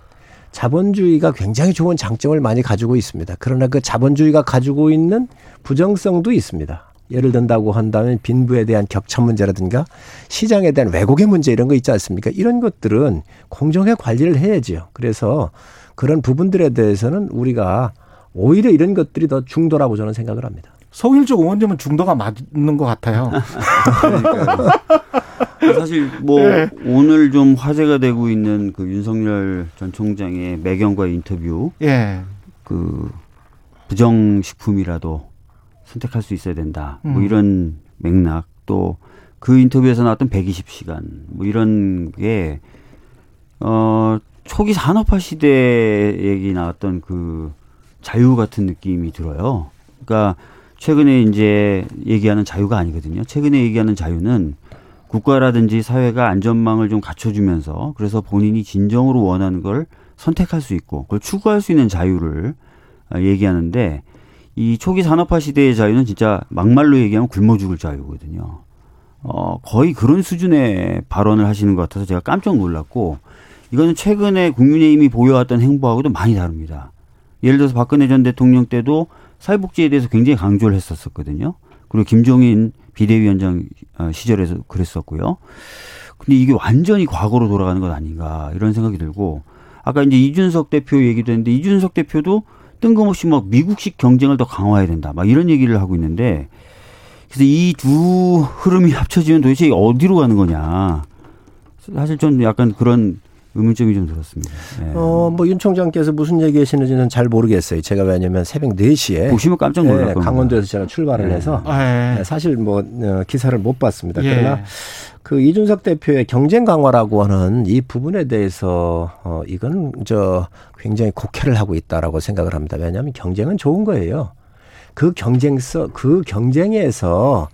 자본주의가 굉장히 좋은 장점을 많이 가지고 있습니다. 그러나 그 자본주의가 가지고 있는 부정성도 있습니다. 예를 든다고 한다면 빈부에 대한 격차 문제라든가 시장에 대한 왜곡의 문제 이런 거 있지 않습니까? 이런 것들은 공정에 관리를 해야지요. 그래서 그런 부분들에 대해서는 우리가 오히려 이런 것들이 더 중도라고 저는 생각을 합니다. 송일적 의원님은 중도가 맞는 것 같아요. 사실 뭐 네. 오늘 좀 화제가 되고 있는 그 윤석열 전 총장의 매경과의 인터뷰 예. 그 부정식품이라도 선택할 수 있어야 된다. 뭐 음. 이런 맥락 또 그 인터뷰에서 나왔던 120시간 뭐 이런 게 어, 초기 산업화 시대 얘기 나왔던 그 자유 같은 느낌이 들어요. 그러니까 최근에 이제 얘기하는 자유가 아니거든요. 최근에 얘기하는 자유는 국가라든지 사회가 안전망을 좀 갖춰주면서 그래서 본인이 진정으로 원하는 걸 선택할 수 있고 그걸 추구할 수 있는 자유를 아, 얘기하는데 이 초기 산업화 시대의 자유는 진짜 막말로 얘기하면 굶어 죽을 자유거든요. 어, 거의 그런 수준의 발언을 하시는 것 같아서 제가 깜짝 놀랐고 이거는 최근에 국민의힘이 보여왔던 행보하고도 많이 다릅니다. 예를 들어서 박근혜 전 대통령 때도 사회복지에 대해서 굉장히 강조를 했었었거든요. 그리고 김종인 비대위원장 어, 시절에서 그랬었고요. 근데 이게 완전히 과거로 돌아가는 것 아닌가 이런 생각이 들고 아까 이제 이준석 대표 얘기도 했는데 이준석 대표도 뜬금없이 막 미국식 경쟁을 더 강화해야 된다 막 이런 얘기를 하고 있는데 그래서 이 두 흐름이 합쳐지면 도대체 어디로 가는 거냐 사실 좀 약간 그런 의문점이 좀 들었습니다. 네. 어, 뭐 윤 총장께서 무슨 얘기 하시는지는 잘 모르겠어요. 제가 왜냐면 새벽 4시에 보시면 깜짝 놀랄 네, 겁니다. 강원도에서 제가 출발을 네. 해서 예. 네, 사실 뭐 어, 기사를 못 봤습니다. 예. 그러나 그 이준석 대표의 경쟁 강화라고 하는 이 부분에 대해서 어 이건 저 굉장히 곡해를 하고 있다라고 생각을 합니다. 왜냐하면 경쟁은 좋은 거예요. 그 경쟁서 그 경쟁에서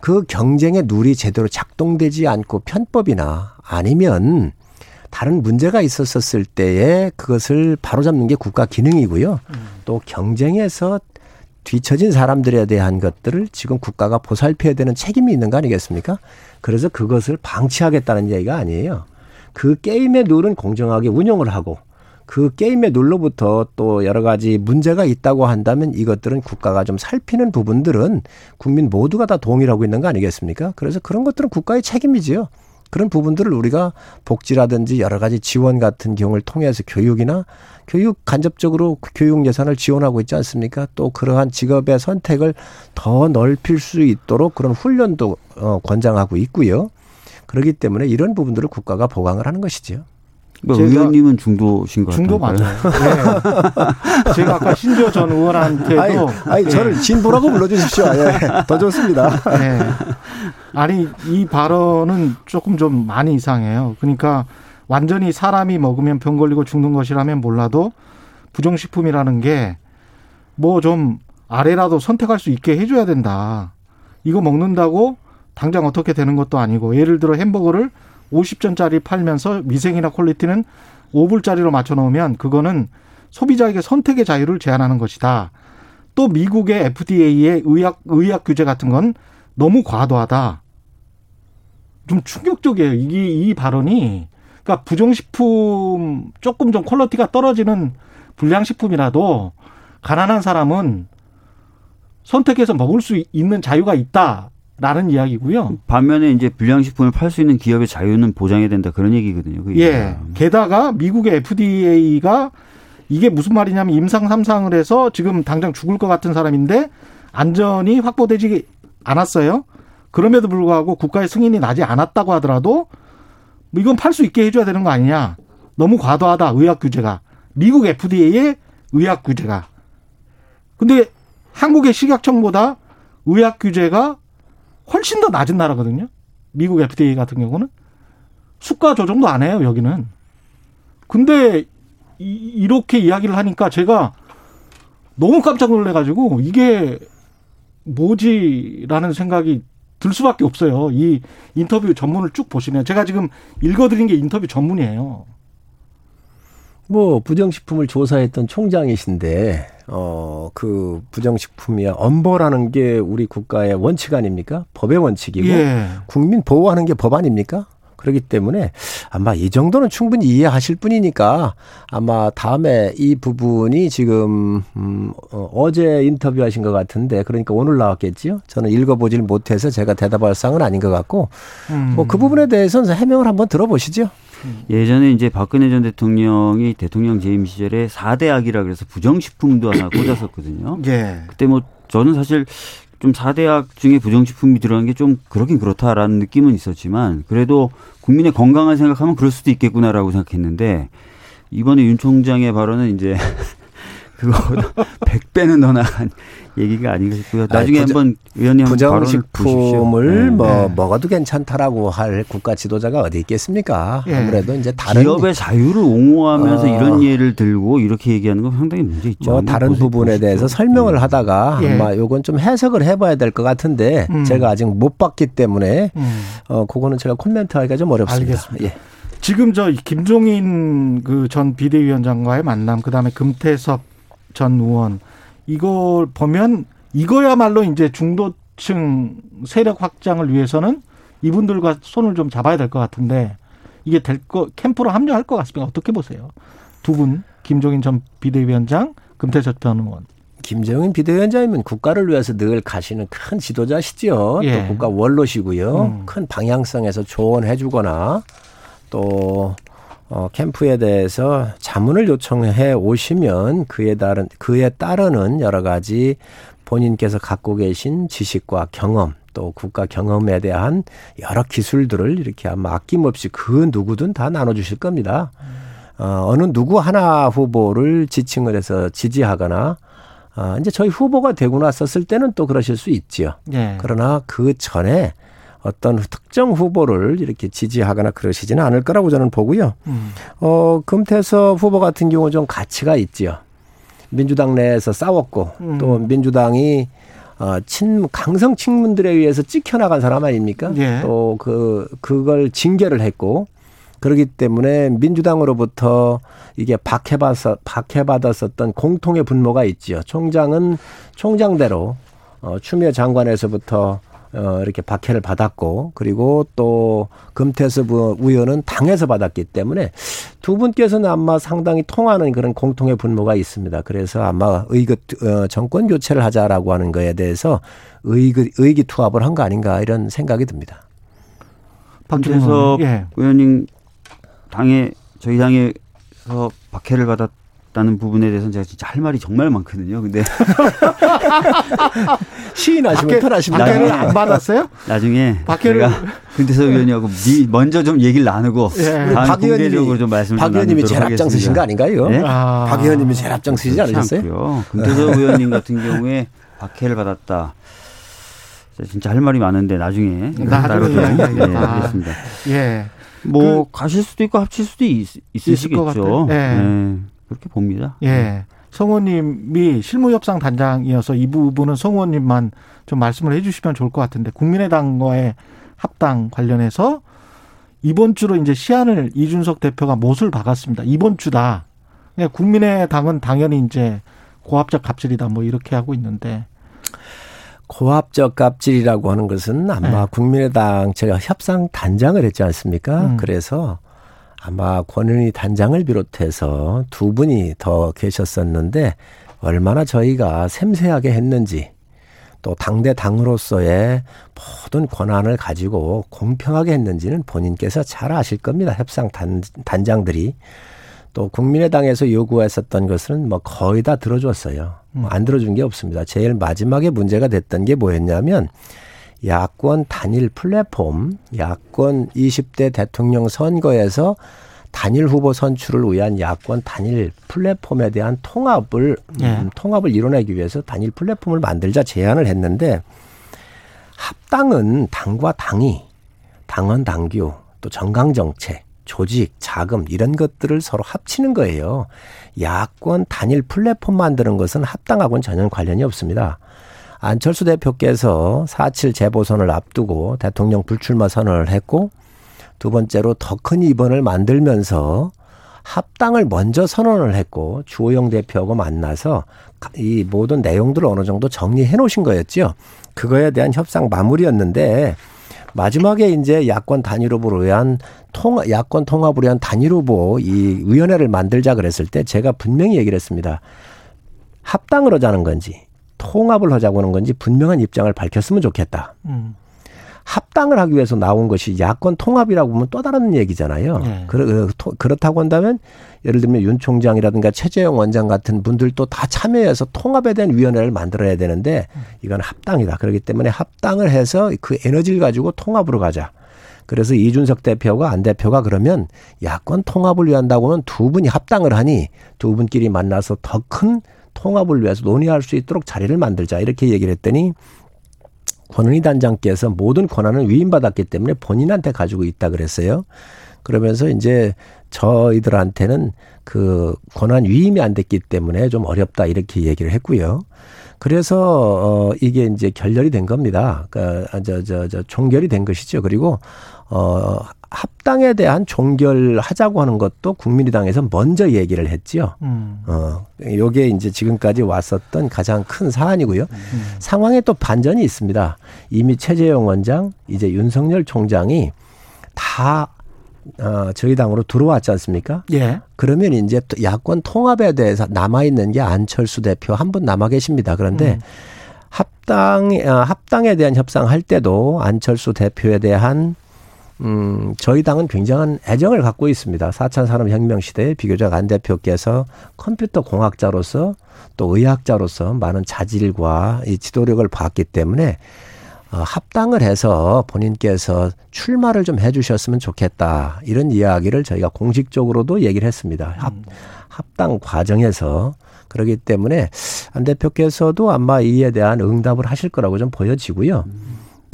그 경쟁의 룰이 제대로 작동되지 않고 편법이나 아니면 다른 문제가 있었었을 때에 그것을 바로잡는 게 국가 기능이고요. 또 경쟁에서 뒤처진 사람들에 대한 것들을 지금 국가가 보살펴야 되는 책임이 있는 거 아니겠습니까? 그래서 그것을 방치하겠다는 얘기가 아니에요. 그 게임의 룰은 공정하게 운영을 하고 그 게임의 룰로부터 또 여러 가지 문제가 있다고 한다면 이것들은 국가가 좀 살피는 부분들은 국민 모두가 다 동의하고 있는 거 아니겠습니까? 그래서 그런 것들은 국가의 책임이지요. 그런 부분들을 우리가 복지라든지 여러 가지 지원 같은 경우를 통해서 교육이나 교육 간접적으로 교육 예산을 지원하고 있지 않습니까? 또 그러한 직업의 선택을 더 넓힐 수 있도록 그런 훈련도 어, 권장하고 있고요. 그렇기 때문에 이런 부분들을 국가가 보강을 하는 것이지요. 뭐 제가- 의원님은 중도신 것 중도 같아요. 맞아요. 네. 제가 아까 신지호 전 의원한테도 아니, 아니 네. 저를 진보라고 불러주십시오. 예, 더 좋습니다. 네. 아니 이 발언은 조금 좀 많이 이상해요. 그러니까 완전히 사람이 먹으면 병 걸리고 죽는 것이라면 몰라도 부정식품이라는 게 뭐 좀 아래라도 선택할 수 있게 해줘야 된다. 이거 먹는다고 당장 어떻게 되는 것도 아니고 예를 들어 햄버거를 50전짜리 팔면서 위생이나 퀄리티는 5불짜리로 맞춰 놓으면 그거는 소비자에게 선택의 자유를 제한하는 것이다. 또 미국의 FDA의 의약 의약 규제 같은 건 너무 과도하다. 좀 충격적이에요. 이게 이 발언이 그러니까 부정식품 조금 좀 quality가 떨어지는 불량식품이라도 가난한 사람은 선택해서 먹을 수 있는 자유가 있다 라는 이야기고요. 반면에 이제 불량식품을 팔 수 있는 기업의 자유는 보장해야 된다 그런 얘기거든요. 그 예. 얘기가. 게다가 미국의 FDA가 이게 무슨 말이냐면 임상 삼상을 해서 지금 당장 죽을 것 같은 사람인데 안전이 확보되지 않았어요. 그럼에도 불구하고 국가의 승인이 나지 않았다고 하더라도 뭐 이건 팔 수 있게 해줘야 되는 거 아니냐. 너무 과도하다 의학 규제가 미국 FDA의 의학 규제가. 근데 한국의 식약청보다 의학 규제가 훨씬 더 낮은 나라거든요. 미국 FDA 같은 경우는 수가 조정도 안 해요 여기는. 근데 이, 이렇게 이야기를 하니까 제가 너무 깜짝 놀래가지고 이게 뭐지라는 생각이 들 수밖에 없어요. 이 인터뷰 전문을 쭉 보시면 제가 지금 읽어드린 게 인터뷰 전문이에요. 뭐 부정식품을 조사했던 총장이신데 어 그 부정식품이 엄벌하는 게 우리 국가의 원칙 아닙니까? 법의 원칙이고 예. 국민 보호하는 게 법 아닙니까? 그렇기 때문에 아마 이 정도는 충분히 이해하실 뿐이니까 아마 다음에 이 부분이 지금 음, 어, 어제 인터뷰하신 것 같은데 그러니까 오늘 나왔겠지요. 저는 읽어보질 못해서 제가 대답할 상은 아닌 것 같고 음. 뭐그 부분에 대해서는 해명을 한번 들어보시죠. 예전에 이제 박근혜 전 대통령이 대통령 재임 시절에 4대 악이라 그래서 부정식품도 하나 꽂았었거든요. 예. 그때 뭐 저는 사실 좀 4대 악 중에 부정식품이 들어간 게 좀 그렇긴 그렇다라는 느낌은 있었지만 그래도 국민의 건강을 생각하면 그럴 수도 있겠구나라고 생각했는데 이번에 윤 총장의 발언은 이제 그거보다 100배는 더 나간 얘기가 아닌가 싶고요. 나중에 부정- 한번 의원님 한번. 부정식품을 네. 뭐 네. 먹어도 괜찮다라고 할 국가 지도자가 어디 있겠습니까? 예. 아무래도 이제 다른 기업의 자유를 옹호하면서 어. 이런 예를 들고 이렇게 얘기하는 건 상당히 문제 있죠. 뭐 다른. 부분에 보십시오. 대해서 설명을 네. 하다가 예. 아마 요건 좀 해석을 해봐야 될 것 같은데 음. 제가 아직 못 봤기 때문에 음. 어 그거는 제가 코멘트하기가 좀 어렵습니다. 알겠습니다. 예. 지금 저 김종인 그 전 비대위원장과의 만남, 그 다음에 금태섭 전 의원 이걸 보면 이거야말로 이제 중도층 세력 확장을 위해서는 이분들과 손을 좀 잡아야 될 것 같은데 이게 될 거 캠프로 합류할 것 같습니다. 어떻게 보세요? 두 분 김종인 전 비대위원장, 금태섭 전 의원. 김정인 비대위원장이면 국가를 위해서 늘 가시는 큰 지도자시지요. 예. 또 국가 원로시고요. 음. 큰 방향성에서 조언해주거나 또 어, 캠프에 대해서 자문을 요청해 오시면 그에 따른 그에 따르는 여러 가지 본인께서 갖고 계신 지식과 경험 또 국가 경험에 대한 여러 기술들을 이렇게 아마 아낌없이 그 누구든 다 나눠주실 겁니다. 어, 어느 누구 하나 후보를 지칭을 해서 지지하거나 아, 이제 저희 후보가 되고 났었을 때는 또 그러실 수 있지요. 예. 그러나 그 전에 어떤 특정 후보를 이렇게 지지하거나 그러시지는 않을 거라고 저는 보고요. 음. 어, 금태섭 후보 같은 경우 좀 가치가 있지요. 민주당 내에서 싸웠고 음. 또 민주당이 어, 친, 강성 친문들에 의해서 찍혀나간 사람 아닙니까? 예. 또 그, 그걸 징계를 했고 그렇기 때문에 민주당으로부터 이게 박해받았, 박해받았었던 공통의 분모가 있지요. 총장은 총장대로 어, 추미애 장관에서부터 어, 이렇게 박해를 받았고 그리고 또 금태섭 의원은 당에서 받았기 때문에 두 분께서는 아마 상당히 통하는 그런 공통의 분모가 있습니다. 그래서 아마 의기 어, 정권 교체를 하자라고 하는 거에 대해서 의기, 의기투합을 한 거 아닌가 이런 생각이 듭니다. 의원. 예. 의원님 당에 저희 당에서 박해를 받았 던 받았다는 부분에 대해서는 제가 진짜 할 말이 정말 많거든요. 근데 시인하시면 편하십니다. 박해를 안 받았어요? 나중에 박해를- 제가 금태섭 의원님하고 미- 먼저 좀 얘기를 나누고 예. 다음 공개적으로 좀 말씀을 박좀 의원님이 제일 앞장서신. 거 아닌가요? 네? 아. 박 의원님이 제일 앞장서시지 않으셨어요? 금태섭 의원님 같은 경우에 박해를 받았다. 진짜 할 말이 많은데 나중에 따로 좀. 네, 하겠습니다. 예. 뭐 가실 수도 있고 합칠 수도 있, 있을 것 같아요. 있으시겠죠. 네. 네, 그렇게 봅니다. 예. 성우님이 실무협상 단장이어서 이 부분은 성우님만 좀 말씀을 해주시면 좋을 것 같은데 국민의당과의 합당 관련해서 이번 주로 이제 시한을 이준석 대표가 못을 박았습니다. 이번 주다. 예, 국민의당은 당연히 이제 고압적 갑질이다 뭐 이렇게 하고 있는데 고압적 갑질이라고 하는 것은 아마 네. 국민의당 제가 협상 단장을 했지 않습니까? 음. 그래서 아마 권은희 단장을 비롯해서 두 분이 더 계셨었는데 얼마나 저희가 섬세하게 했는지 또 당대 당으로서의 모든 권한을 가지고 공평하게 했는지는 본인께서 잘 아실 겁니다. 협상 단, 단장들이. 또 국민의당에서 요구했었던 것은 뭐 거의 다 들어줬어요. 뭐안 들어준 게 없습니다. 제일 마지막에 문제가 됐던 게 뭐였냐면 야권 단일 플랫폼, 야권 20대 대통령 선거에서 단일 후보 선출을 위한 야권 단일 플랫폼에 대한 통합을 예. 음, 통합을 이뤄내기 위해서 단일 플랫폼을 만들자 제안을 했는데 합당은 당과 당이 당원 당규 또 정강 정책 조직 자금 이런 것들을 서로 합치는 거예요. 야권 단일 플랫폼 만드는 것은 합당하고는 전혀 관련이 없습니다. 안철수 대표께서 4.7 재보선을 앞두고 대통령 불출마 선언을 했고 두 번째로 더큰 이번을 만들면서 합당을 먼저 선언을 했고 주호영 대표하고 만나서 이 모든 내용들을 어느 정도 정리해 놓으신 거였죠. 그거에 대한 협상 마무리였는데 마지막에 이제 야권 단일 후보를 위한 통 야권 통합을 위한 단일 후보 이 위원회를 만들자 그랬을 때 제가 분명히 얘기를 했습니다. 합당을 하자는 건지 통합을 하자고 하는 건지 분명한 입장을 밝혔으면 좋겠다. 음. 합당을 하기 위해서 나온 것이 야권 통합이라고 보면 또 다른 얘기잖아요. 네. 그렇, 그렇다고 한다면 예를 들면 윤 총장이라든가 최재형 원장 같은 분들도 다 참여해서 통합에 대한 위원회를 만들어야 되는데 이건 합당이다. 그렇기 때문에 합당을 해서 그 에너지를 가지고 통합으로 가자. 그래서 이준석 대표가 안 대표가 그러면 야권 통합을 위한다고 하면 두 분이 합당을 하니 두 분끼리 만나서 더 큰 통합을 위해서 논의할 수 있도록 자리를 만들자. 이렇게 얘기를 했더니 권은희 단장께서 모든 권한을 위임받았기 때문에 본인한테 가지고 있다 그랬어요. 그러면서 이제 저희들한테는 그 권한 위임이 안 됐기 때문에 좀 어렵다 이렇게 얘기를 했고요. 그래서 어 이게 이제 결렬이 된 겁니다. 그러니까 저저 저 종결이 된 것이죠. 그리고 어 합당에 대한 종결하자고 하는 것도 국민의당에서 먼저 얘기를 했지요. 음. 어, 요게 이제 지금까지 왔었던 가장 큰 사안이고요. 상황에 또 반전이 있습니다. 이미 최재형 원장, 이제 윤석열 총장이 다 어, 저희 당으로 들어왔지 않습니까? 예. 그러면 이제 또 야권 통합에 대해서 남아 있는 게 안철수 대표 한 분 남아 계십니다. 그런데 음. 합당 아, 합당에 대한 협상할 때도 안철수 대표에 대한 음, 저희 당은 굉장한 애정을 갖고 있습니다. 4차 산업혁명 시대에 비교적 안 대표께서 컴퓨터 공학자로서 또 의학자로서 많은 자질과 이 지도력을 봤기 때문에 어, 합당을 해서 본인께서 출마를 좀 해주셨으면 좋겠다. 이런 이야기를 저희가 공식적으로도 얘기를 했습니다. 합, 합당 과정에서. 그렇기 때문에 안 대표께서도 아마 이에 대한 응답을 하실 거라고 좀 보여지고요.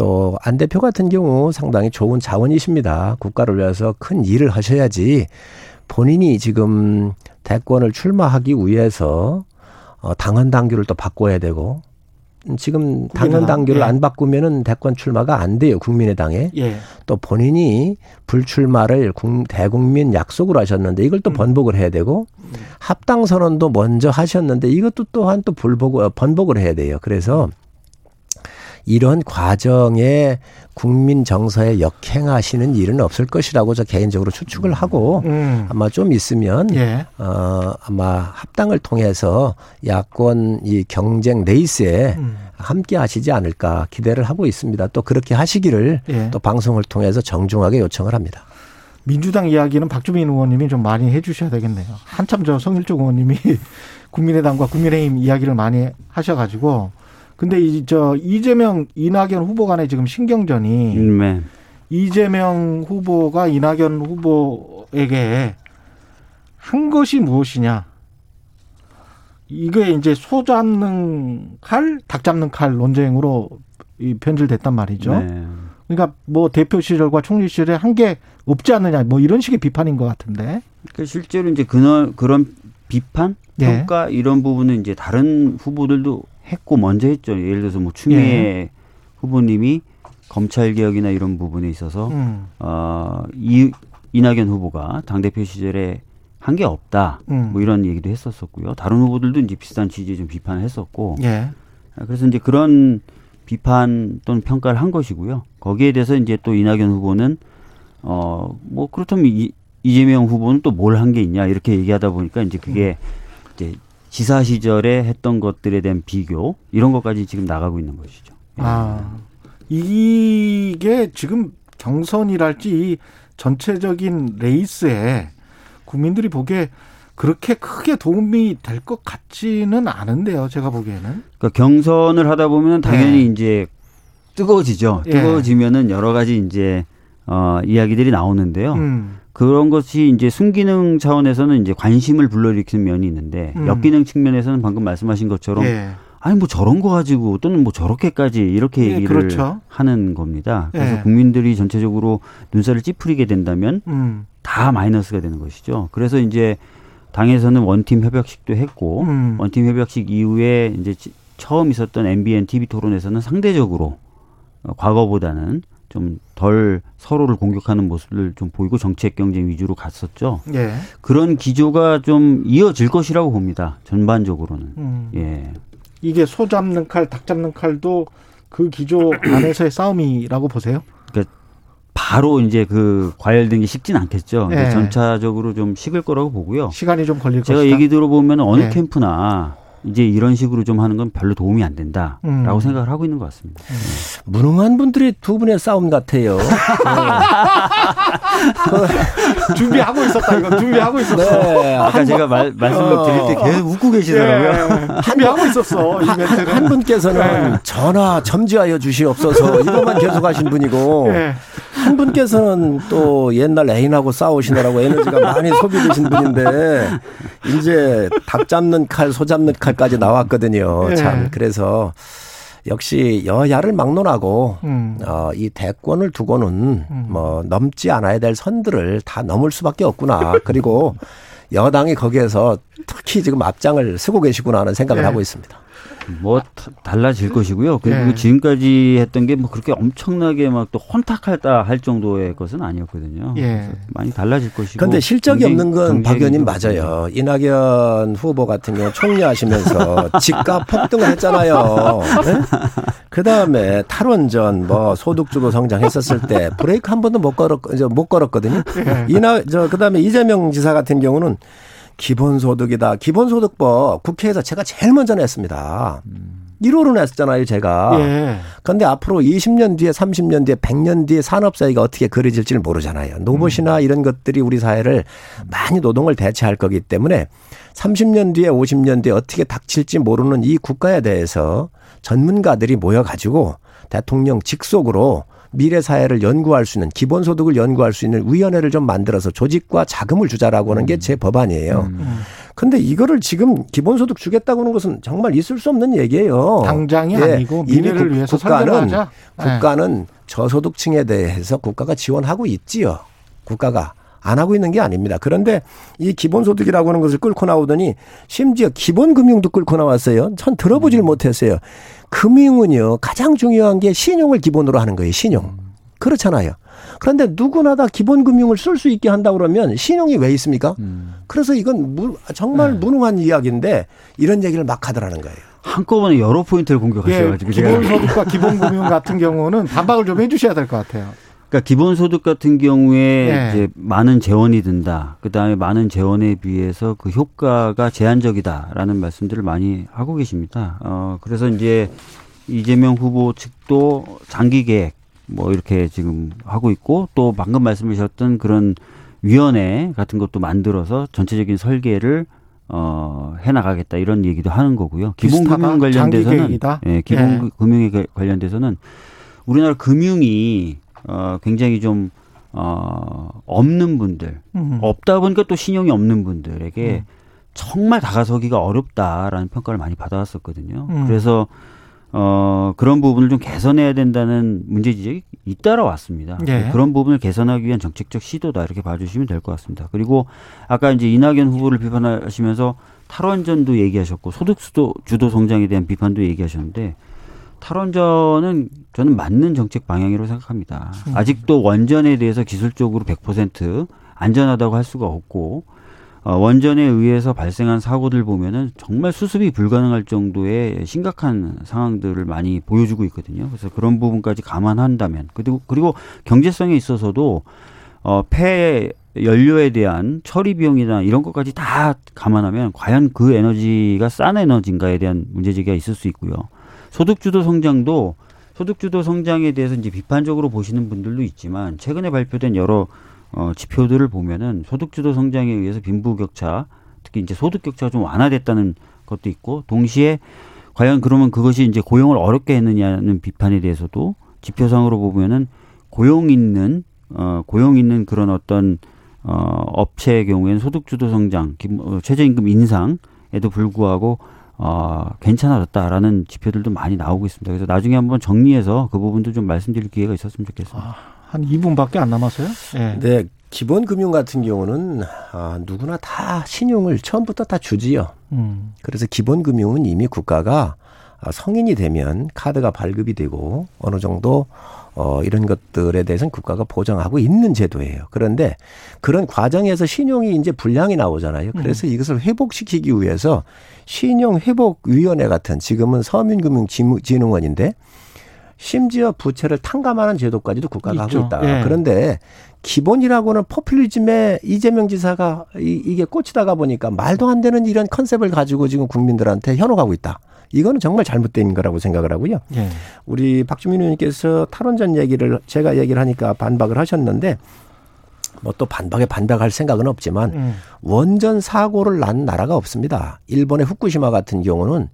또 안 대표 같은 경우 상당히 좋은 자원이십니다. 국가를 위해서 큰 일을 하셔야지 본인이 지금 대권을 출마하기 위해서 어, 당헌 당규를 또 바꿔야 되고 음, 지금 당헌 당규를 예. 안 바꾸면은 대권 출마가 안 돼요 국민의당에 예. 또 본인이 불출마를 국- 대국민 약속으로 하셨는데 이걸 음. 또 번복을 해야 되고 합당 선언도 먼저 하셨는데 이것도 또한 또 불복 어, 번복을 해야 돼요. 그래서 이런 과정에 국민 정서에 역행하시는 일은 없을 것이라고 저 개인적으로 추측을 하고 음. 아마 좀 있으면 예. 어 아마 합당을 통해서 야권 이 경쟁 레이스에 음. 함께 하시지 않을까 기대를 하고 있습니다. 또 그렇게 하시기를 예. 또 방송을 통해서 정중하게 요청을 합니다. 민주당 이야기는 박주민 의원님이 좀 많이 해주셔야 되겠네요. 한참 저 성일종 의원님이 국민의당과 국민의힘 이야기를 많이 하셔가지고 근데 이 저 이재명 이낙연 후보 간의 지금 신경전이 네. 이재명 후보가 이낙연 후보에게 한 것이 무엇이냐? 이게 이제 소 잡는 칼, 닭 잡는 칼 논쟁으로 이 변질됐단 말이죠. 네. 그러니까 뭐 대표 시절과 총리 시절에 한 게 없지 않느냐, 뭐 이런 식의 비판인 것 같은데. 그러니까 실제로 이제 그런 그런 비판, 예. 평가 이런 부분은 이제 다른 후보들도 했고 먼저 했죠. 예를 들어서 뭐 추미애 예. 후보님이 검찰 개혁이나 이런 부분에 있어서 음, 어, 이 이낙연 후보가 당 대표 시절에 한 게 없다. 음. 뭐 이런 얘기도 했었었고요. 다른 후보들도 이제 비슷한 취지의 좀 비판을 했었고. 예, 아, 그래서 이제 그런 비판 또는 평가를 한 것이고요. 거기에 대해서 이제 또 이낙연 후보는 어 뭐 그렇다면 이, 이재명 후보는 또 뭘 한 게 있냐 이렇게 얘기하다 보니까 이제 그게 이제 지사 시절에 했던 것들에 대한 비교 이런 것까지 지금 나가고 있는 것이죠. 예. 아 이게 지금 경선이랄지 이 전체적인 레이스에 국민들이 보기에 그렇게 크게 도움이 될 것 같지는 않은데요. 제가 보기에는. 그러니까 경선을 하다 보면 당연히 이제 뜨거워지죠. 예. 뜨거워지면은 여러 가지 이제 어 이야기들이 나오는데요. 음, 그런 것이 이제 순기능 차원에서는 이제 관심을 불러일으키는 면이 있는데 음. 역기능 측면에서는 방금 말씀하신 것처럼 예. 아니 뭐 저런 거 가지고 또는 뭐 저렇게까지 이렇게 예, 얘기를 그렇죠. 하는 겁니다. 그래서 예. 국민들이 전체적으로 눈살을 찌푸리게 된다면 음, 다 마이너스가 되는 것이죠. 그래서 이제 당에서는 원팀 협약식도 했고 음. 원팀 협약식 이후에 이제 지- 처음 있었던 MBN TV 토론에서는 상대적으로 어, 과거보다는 좀 덜 서로를 공격하는 모습을 좀 보이고 정책 경쟁 위주로 갔었죠. 예. 그런 기조가 좀 이어질 것이라고 봅니다. 전반적으로는. 음. 예. 이게 소 잡는 칼, 닭 잡는 칼도 그 기조 안에서의 싸움이라고 보세요? 바로 이제 그 과열된 게 식진 않겠죠. 예. 전차적으로 좀 식을 거라고 보고요. 시간이 좀 걸릴 제가 것이다. 얘기 들어보면 어느 예. 캠프나 이제 이런 식으로 좀 하는 건 별로 도움이 안 된다라고 음. 생각을 하고 있는 것 같습니다. 무능한 분들이 두 분의 싸움 같아요. 준비하고 있었다. 이거 준비하고 있었어. 네. 아까 제가 말, 말씀을 어. 드릴 때 계속 웃고 계시더라고요. 예. 준비하고 있었어. 이 멘트를. 한 분께서는 전화 점지하여 주시옵소서 이것만 계속하신 분이고 예. 한 분께서는 또 옛날 애인하고 싸우시느라고 에너지가 많이 소비되신 분인데 이제 닭 잡는 칼, 소 잡는 칼까지 나왔거든요. 예. 참 그래서 역시 여야를 막론하고 음. 어, 이 대권을 두고는 음. 뭐 넘지 않아야 될 선들을 다 넘을 수밖에 없구나. 그리고 여당이 거기에서 특히 지금 앞장을 쓰고 계시구나 하는 생각을 네. 하고 있습니다. 뭐 다- 달라질 것이고요. 그리고 네. 지금까지 했던 게 뭐 그렇게 엄청나게 막 또 혼탁하다 할 정도의 것은 아니었거든요. 예. 그래서 많이 달라질 것이고. 그런데 실적이 경쟁- 없는 건 박 의원님 맞아요. 이낙연 후보 같은 경우 총리하시면서 집값 폭등을 했잖아요. 그 다음에 탈원전, 뭐 소득주도 성장했었을 때 브레이크 한 번도 못 걸었, 못 걸었거든요. 이나 저그 다음에 이재명 지사 같은 경우는 기본소득이다. 기본소득법 국회에서 제가 제일 먼저 냈습니다. 1호로 냈잖아요, 제가. 예. 근데 앞으로 20년 뒤에 30년 뒤에 100년 뒤에 산업 사회가 어떻게 그려질지를 모르잖아요. 로봇이나 이런 것들이 우리 사회를 많이 노동을 대체할 거기 때문에 30년 뒤에 50년 뒤에 어떻게 닥칠지 모르는 이 국가에 대해서 전문가들이 모여 가지고 대통령 직속으로 미래 사회를 연구할 수 있는 기본 소득을 연구할 수 있는 위원회를 좀 만들어서 조직과 자금을 주자라고 하는 게 제 법안이에요. 근데 이거를 지금 기본소득 주겠다고 하는 것은 정말 있을 수 없는 얘기예요. 당장이 예, 아니고 미래를 국- 위해서 국가는. 예. 국가는 저소득층에 대해서 국가가 지원하고 있지요. 국가가 안 하고 있는 게 아닙니다. 그런데 이 기본소득이라고 하는 것을 끌고 나오더니 심지어 기본금융도 끌고 나왔어요. 전 들어보질 못했어요. 금융은요 가장 중요한 게 신용을 기본으로 하는 거예요. 신용. 그렇잖아요. 그런데 누구나 다 기본 금융을 쓸 수 있게 한다 그러면 신용이 왜 있습니까? 그래서 이건 무- 정말 무능한 이야기인데 이런 얘기를 막 하더라는 거예요. 한꺼번에 여러 포인트를 예, 공격하셔가지고 제가 기본 소득과 기본 금융 같은 경우는 반박을 좀 해주셔야 될 것 같아요. 그러니까 기본소득 같은 경우에 예. 이제 많은 재원이 든다. 그다음에 많은 재원에 비해서 그 효과가 제한적이다라는 말씀들을 많이 하고 계십니다. 어 그래서 이제 이재명 후보 측도 장기 계획 뭐 이렇게 지금 하고 있고 또 방금 말씀하셨던 그런 위원회 같은 것도 만들어서 전체적인 설계를 어, 해 나가겠다 이런 얘기도 하는 거고요. 기본 금융 관련돼서는 예, 기본 예. 금융에 관련돼서는 우리나라 금융이 어, 굉장히 좀 어, 없는 분들 음. 없다 보니까 또 신용이 없는 분들에게 음. 정말 다가서기가 어렵다라는 평가를 많이 받아왔었거든요. 음. 그래서 어, 그런 부분을 좀 개선해야 된다는 문제 지적이 잇따라 왔습니다. 예. 그런 부분을 개선하기 위한 정책적 시도다 이렇게 봐주시면 될 것 같습니다. 그리고 아까 이제 이낙연 후보를 비판하시면서 탈원전도 얘기하셨고 소득 주도 주도 성장에 대한 비판도 얘기하셨는데 탈원전은 저는 맞는 정책 방향이라고 생각합니다. 음. 아직도 원전에 대해서 기술적으로 100% 안전하다고 할 수가 없고 어, 원전에 의해서 발생한 사고들 보면은 정말 수습이 불가능할 정도의 심각한 상황들을 많이 보여주고 있거든요. 그래서 그런 부분까지 감안한다면 그리고 그리고 경제성에 있어서도 어, 폐 연료에 대한 처리 비용이나 이런 것까지 다 감안하면 과연 그 에너지가 싼 에너지인가에 대한 문제제기가 있을 수 있고요. 소득주도 성장도 소득주도 성장에 대해서 이제 비판적으로 보시는 분들도 있지만 최근에 발표된 여러 어, 지표들을 보면은 소득주도 성장에 의해서 빈부격차, 특히 이제 소득격차가 좀 완화됐다는 것도 있고, 동시에 과연 그러면 그것이 이제 고용을 어렵게 했느냐는 비판에 대해서도 지표상으로 보면은 고용 있는 어 고용 있는 그런 어떤 어 업체의 경우에는 소득주도 성장, 어, 최저임금 인상에도 불구하고 어 괜찮아졌다라는 지표들도 많이 나오고 있습니다. 그래서 나중에 한번 정리해서 그 부분도 좀 말씀드릴 기회가 있었으면 좋겠습니다. 아. 한 2분밖에 안 남았어요? 네. 네. 기본 금융 같은 경우는 아, 누구나 다 신용을 처음부터 다 주지요. 음. 그래서 기본 금융은 이미 국가가 아, 성인이 되면 카드가 발급이 되고 어느 정도 어, 이런 것들에 대해서는 국가가 보장하고 있는 제도예요. 그런데 그런 과정에서 신용이 이제 불량이 나오잖아요. 그래서 음. 이것을 회복시키기 위해서 신용회복위원회 같은 지금은 서민금융진흥원인데 심지어 부채를 탕감하는 제도까지도 국가가 있죠. 하고 있다. 예. 그런데 기본이라고는 포퓰리즘에 이재명 지사가 이, 이게 꽂히다가 보니까 말도 안 되는 이런 컨셉을 가지고 지금 국민들한테 현혹하고 있다. 이거는 정말 잘못된 거라고 생각을 하고요. 예. 우리 박주민 의원님께서 탈원전 얘기를 제가 얘기를 하니까 반박을 하셨는데 뭐또 반박에 반박할 생각은 없지만 음. 원전 사고를 난 나라가 없습니다. 일본의 후쿠시마 같은 경우는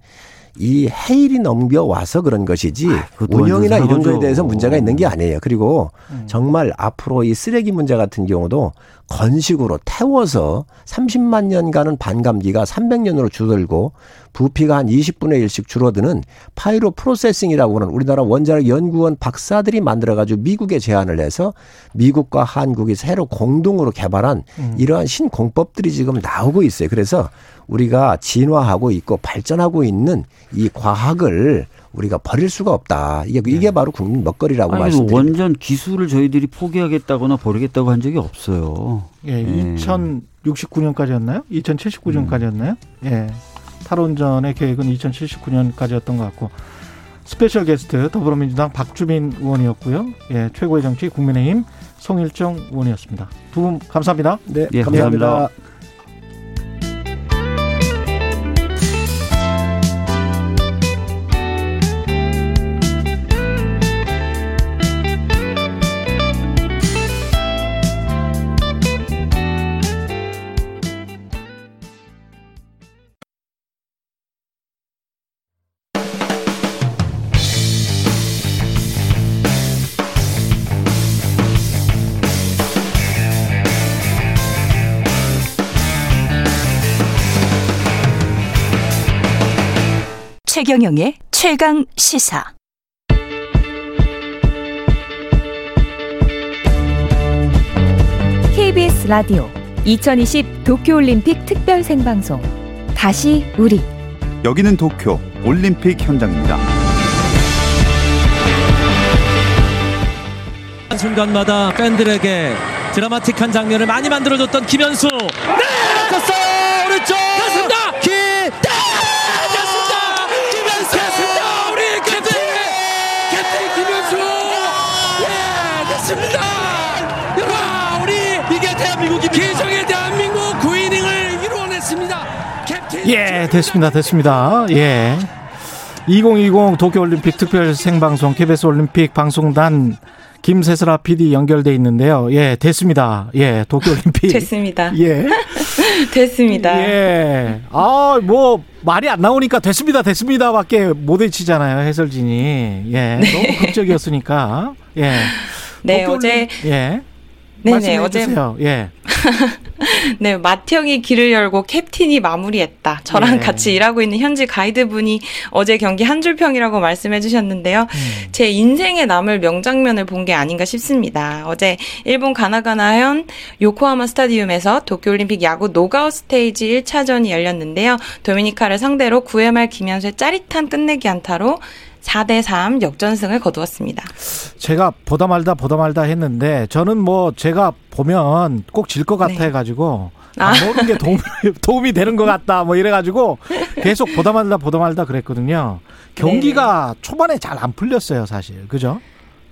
이 해일이 넘어와서 그런 것이지 아, 운영이나 이런 거에 대해서 문제가 있는 게 아니에요. 그리고 음. 정말 앞으로 이 쓰레기 문제 같은 경우도 건식으로 태워서 30만 년간은 반감기가 300년으로 줄어들고 부피가 한 20분의 1씩 줄어드는 pyroprocessing이라고 하는 우리나라 원자력 연구원 박사들이 만들어가지고 미국에 제안을 해서 미국과 한국이 새로 공동으로 개발한 음. 이러한 신공법들이 지금 나오고 있어요. 그래서 우리가 진화하고 있고 발전하고 있는 이 과학을 우리가 버릴 수가 없다. 이게 이게 네. 바로 국민 먹거리라고 말씀드립니다. 원전 기술을 저희들이 포기하겠다거나 버리겠다고 한 적이 없어요. 예, 예. 2069년까지였나요? 2079년까지였나요? 예. 탈원전의 계획은 2079년까지였던 것 같고 special guest 더불어민주당 박주민 의원이었고요. 예, 최고의 정치 국민의힘 성일종 의원이었습니다. 두 분 감사합니다. 네, 예, 감사합니다. 감사합니다. 최경영의 최강 시사. KBS 라디오 2020 도쿄올림픽 특별 생방송 다시 우리 여기는 도쿄 올림픽 현장입니다. 순간마다 팬들에게 드라마틱한 장면을 많이 만들어줬던 김현수 네! 맞췄어요 예, 됐습니다. 됐습니다. 예. 2020 도쿄올림픽 특별 생방송 KBS 올림픽 방송단 김세슬아 PD 연결돼 있는데요. 예, 됐습니다. 예, 도쿄올림픽. 됐습니다. 예. 됐습니다. 예. 아, 뭐, 말이 안 나오니까 됐습니다, 됐습니다 밖에 못 외치잖아요, 해설진이. 예. 네. 너무 극적이었으니까. 예. 네, 도쿄올림- 어제 예. 네네, 어제 주세요. 예. 네, 마티형이 길을 열고 캡틴이 마무리했다. 저랑 네. 같이 일하고 있는 현지 가이드분이 어제 경기 한 줄평이라고 말씀해 주셨는데요. 음. 제 인생에 남을 명장면을 본 게 아닌가 싶습니다. 어제 일본 가나가와현 요코하마 스타디움에서 도쿄올림픽 야구 녹아웃 스테이지 1차전이 열렸는데요. 도미니카를 상대로 9회 말 김현수의 짜릿한 끝내기 안타로 4대3 역전승을 거두었습니다. 제가 보다 말다 보다 말다 했는데 저는 뭐 제가 보면 꼭 질 것 같아 네. 가지고 아. 안 보는 게 도움이, 도움이 되는 것 같다 뭐 이래 가지고 계속 보다 말다 보다 말다 그랬거든요. 경기가 초반에 잘 안 풀렸어요, 사실. 그죠?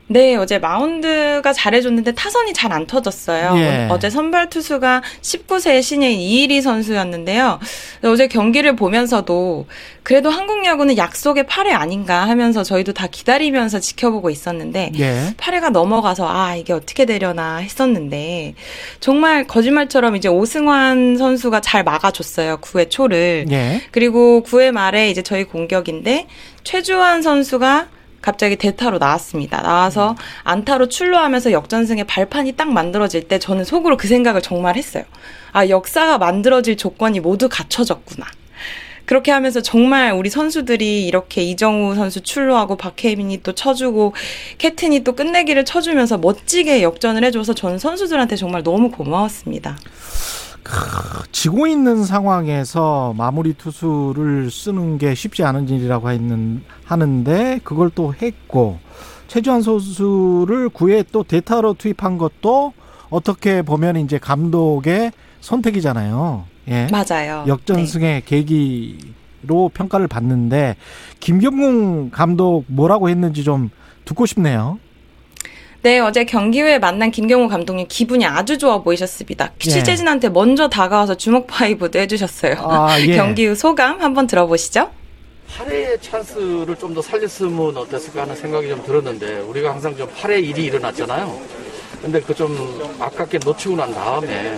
네, 어제 마운드가 잘해줬는데 타선이 잘 안 터졌어요. 예. 어제 선발 투수가 19세 신예인 이일희 선수였는데요. 어제 경기를 보면서도 그래도 한국 야구는 약속의 8회 아닌가 하면서 저희도 다 기다리면서 지켜보고 있었는데 예. 8회가 넘어가서 아 이게 어떻게 되려나 했었는데 정말 거짓말처럼 이제 오승환 선수가 잘 막아줬어요 9회 초를 예. 그리고 9회 말에 이제 저희 공격인데 최주환 선수가 갑자기 대타로 나왔습니다. 나와서 안타로 출루하면서 역전승의 발판이 딱 만들어질 때 저는 속으로 그 생각을 정말 했어요. 아, 역사가 만들어질 조건이 모두 갖춰졌구나. 그렇게 하면서 정말 우리 선수들이 이렇게 이정우 선수 출루하고 박혜민이 또 쳐주고 캐튼이 또 끝내기를 쳐주면서 멋지게 역전을 해줘서 저는 선수들한테 정말 너무 고마웠습니다. 지고 있는 상황에서 마무리 투수를 쓰는 게 쉽지 않은 일이라고 했는, 하는데 그걸 또 했고 최주환 선수를 9회 또 대타로 투입한 것도 어떻게 보면 이제 감독의 선택이잖아요. 예. 맞아요. 역전승의 계기로 평가를 받는데 김경문 감독 뭐라고 했는지 좀 듣고 싶네요. 네, 어제 경기 후에 만난 김경호 감독님 기분이 아주 좋아 보이셨습니다. 예. 취재진한테 먼저 다가와서 주먹 파이브도 해주셨어요. 아, 예. 경기 후 소감 한번 들어보시죠. 8회의 찬스를 좀 더 살렸으면 어땠을까 하는 생각이 좀 들었는데 우리가 항상 좀 8회 일이 일어났잖아요. 근데 그 좀 아깝게 놓치고 난 다음에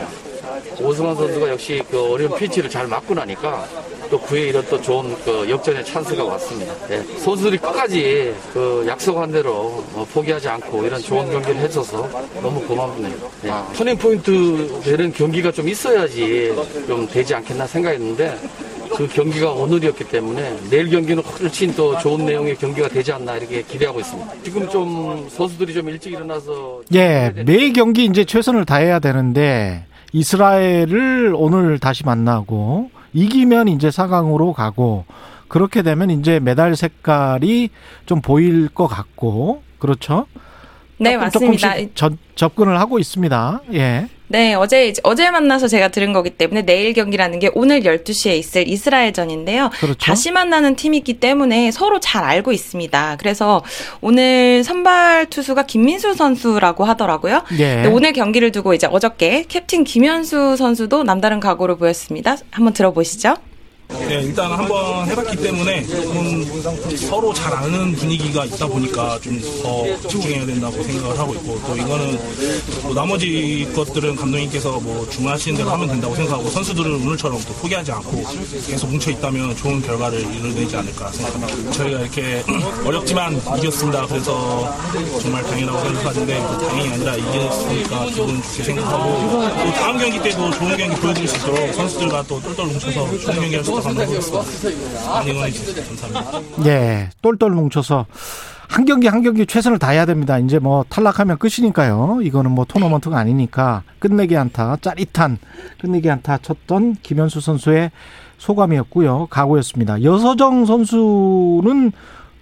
오승환 선수가 역시 그 어려운 핀치를 잘 막고 나니까 또 9회 이런 또 좋은 그 역전의 찬스가 왔습니다. 네. 선수들이 끝까지 그 약속한 대로 어, 포기하지 않고 이런 좋은 경기를 해줘서 너무 고맙네요. 네. 터닝 포인트 되는 경기가 좀 있어야지 좀 되지 않겠나 생각했는데 그 경기가 오늘이었기 때문에 내일 경기는 훨씬 더 좋은 내용의 경기가 되지 않나 이렇게 기대하고 있습니다. 지금 좀 선수들이 좀 일찍 일어나서 예, 매 경기 이제 최선을 다해야 되는데 이스라엘을 오늘 다시 만나고 이기면 이제 4강으로 가고 그렇게 되면 이제 메달 색깔이 좀 보일 것 같고 그렇죠? 네, 조금 맞습니다. 조금씩 전- 접근을 하고 있습니다. 예. 네, 어제 어제 만나서 제가 들은 거기 때문에 내일 경기라는 게 오늘 12시에 있을 이스라엘전인데요. 그렇죠. 다시 만나는 팀이기 때문에 서로 잘 알고 있습니다. 그래서 오늘 선발 투수가 김민수 선수라고 하더라고요. 예. 네, 오늘 경기를 두고 이제 어저께 캡틴 김현수 선수도 남다른 각오를 보였습니다. 한번 들어보시죠. 네, 일단 한번 해봤기 때문에 서로 잘 아는 분위기가 있다 보니까 좀 더 집중해야 된다고 생각을 하고 있고 또 이거는 뭐 나머지 것들은 감독님께서 뭐 주문하시는 대로 하면 된다고 생각하고 선수들은 오늘처럼 또 포기하지 않고 계속 뭉쳐 있다면 좋은 결과를 이뤄내지 않을까 생각합니다. 저희가 이렇게 어렵지만 이겼습니다. 그래서 정말 당연하고 생각하는데 뭐 다행이 아니라 이겼으니까 기분 좋게 생각하고 또 다음 경기 때도 좋은 경기 보여드릴 수 있도록 선수들과 또 똘똘 뭉쳐서 좋은 경기 할수 노력하겠습니다. 많이 응원해 주셔서 감사합니다. 예, 똘똘 뭉쳐서 한 경기 한 경기 최선을 다해야 됩니다. 이제 뭐 탈락하면 끝이니까요. 이거는 뭐 토너먼트가 아니니까 끝내기 안타, 짜릿한 끝내기 안타 쳤던 김현수 선수의 소감이었고요. 각오였습니다. 여서정 선수는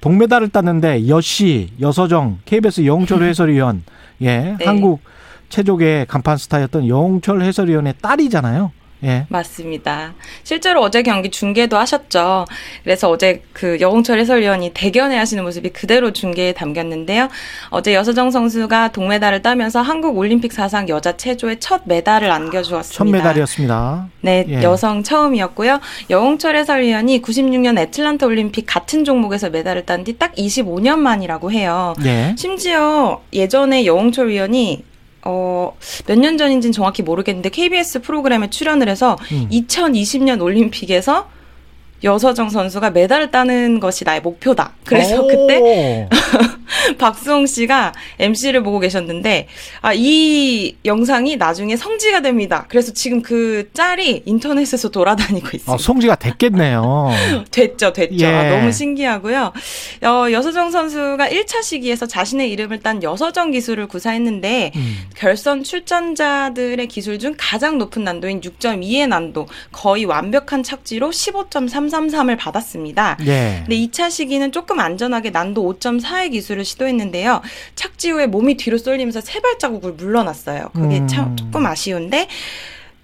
동메달을 땄는데 여씨, 여서정, KBS 영철 해설위원, 예, 네. 한국 체조계 간판 스타였던 영철 해설위원의 딸이잖아요. 예. 맞습니다. 실제로 어제 경기 중계도 하셨죠. 그래서 어제 그 여홍철 해설위원이 대견해 하시는 모습이 그대로 중계에 담겼는데요. 어제 여서정 선수가 동메달을 따면서 한국 올림픽 사상 여자 체조의 첫 메달을 안겨주었습니다. 첫 메달이었습니다. 네, 예. 여성 처음이었고요. 여홍철 해설위원이 96년 애틀란타 올림픽 같은 종목에서 메달을 딴 뒤 딱 25년 만이라고 해요. 예. 심지어 예전에 여홍철 위원이 어, 몇 년 전인지는 정확히 모르겠는데 KBS 프로그램에 출연을 해서 음. 2020년 올림픽에서 여서정 선수가 메달을 따는 것이 나의 목표다. 그래서 오. 그때 박수홍 씨가 MC를 보고 계셨는데 아, 이 영상이 나중에 성지가 됩니다. 그래서 지금 그 짤이 인터넷에서 돌아다니고 있습니다. 어, 송지가 됐겠네요. 됐죠, 됐죠. 예. 아, 너무 신기하고요. 어, 여서정 선수가 1차 시기에서 자신의 이름을 딴 여서정 기술을 구사했는데 음. 결선 출전자들의 기술 중 가장 높은 난도인 6.2의 난도, 거의 완벽한 착지로 15.333을 받았습니다. 예. 근데 2차 시기는 조금 안전하게 난도 5.4의 기술을 시도했는데요. 착지 후에 몸이 뒤로 쏠리면서 세 발자국을 물러났어요. 그게 음. 참 조금 아쉬운데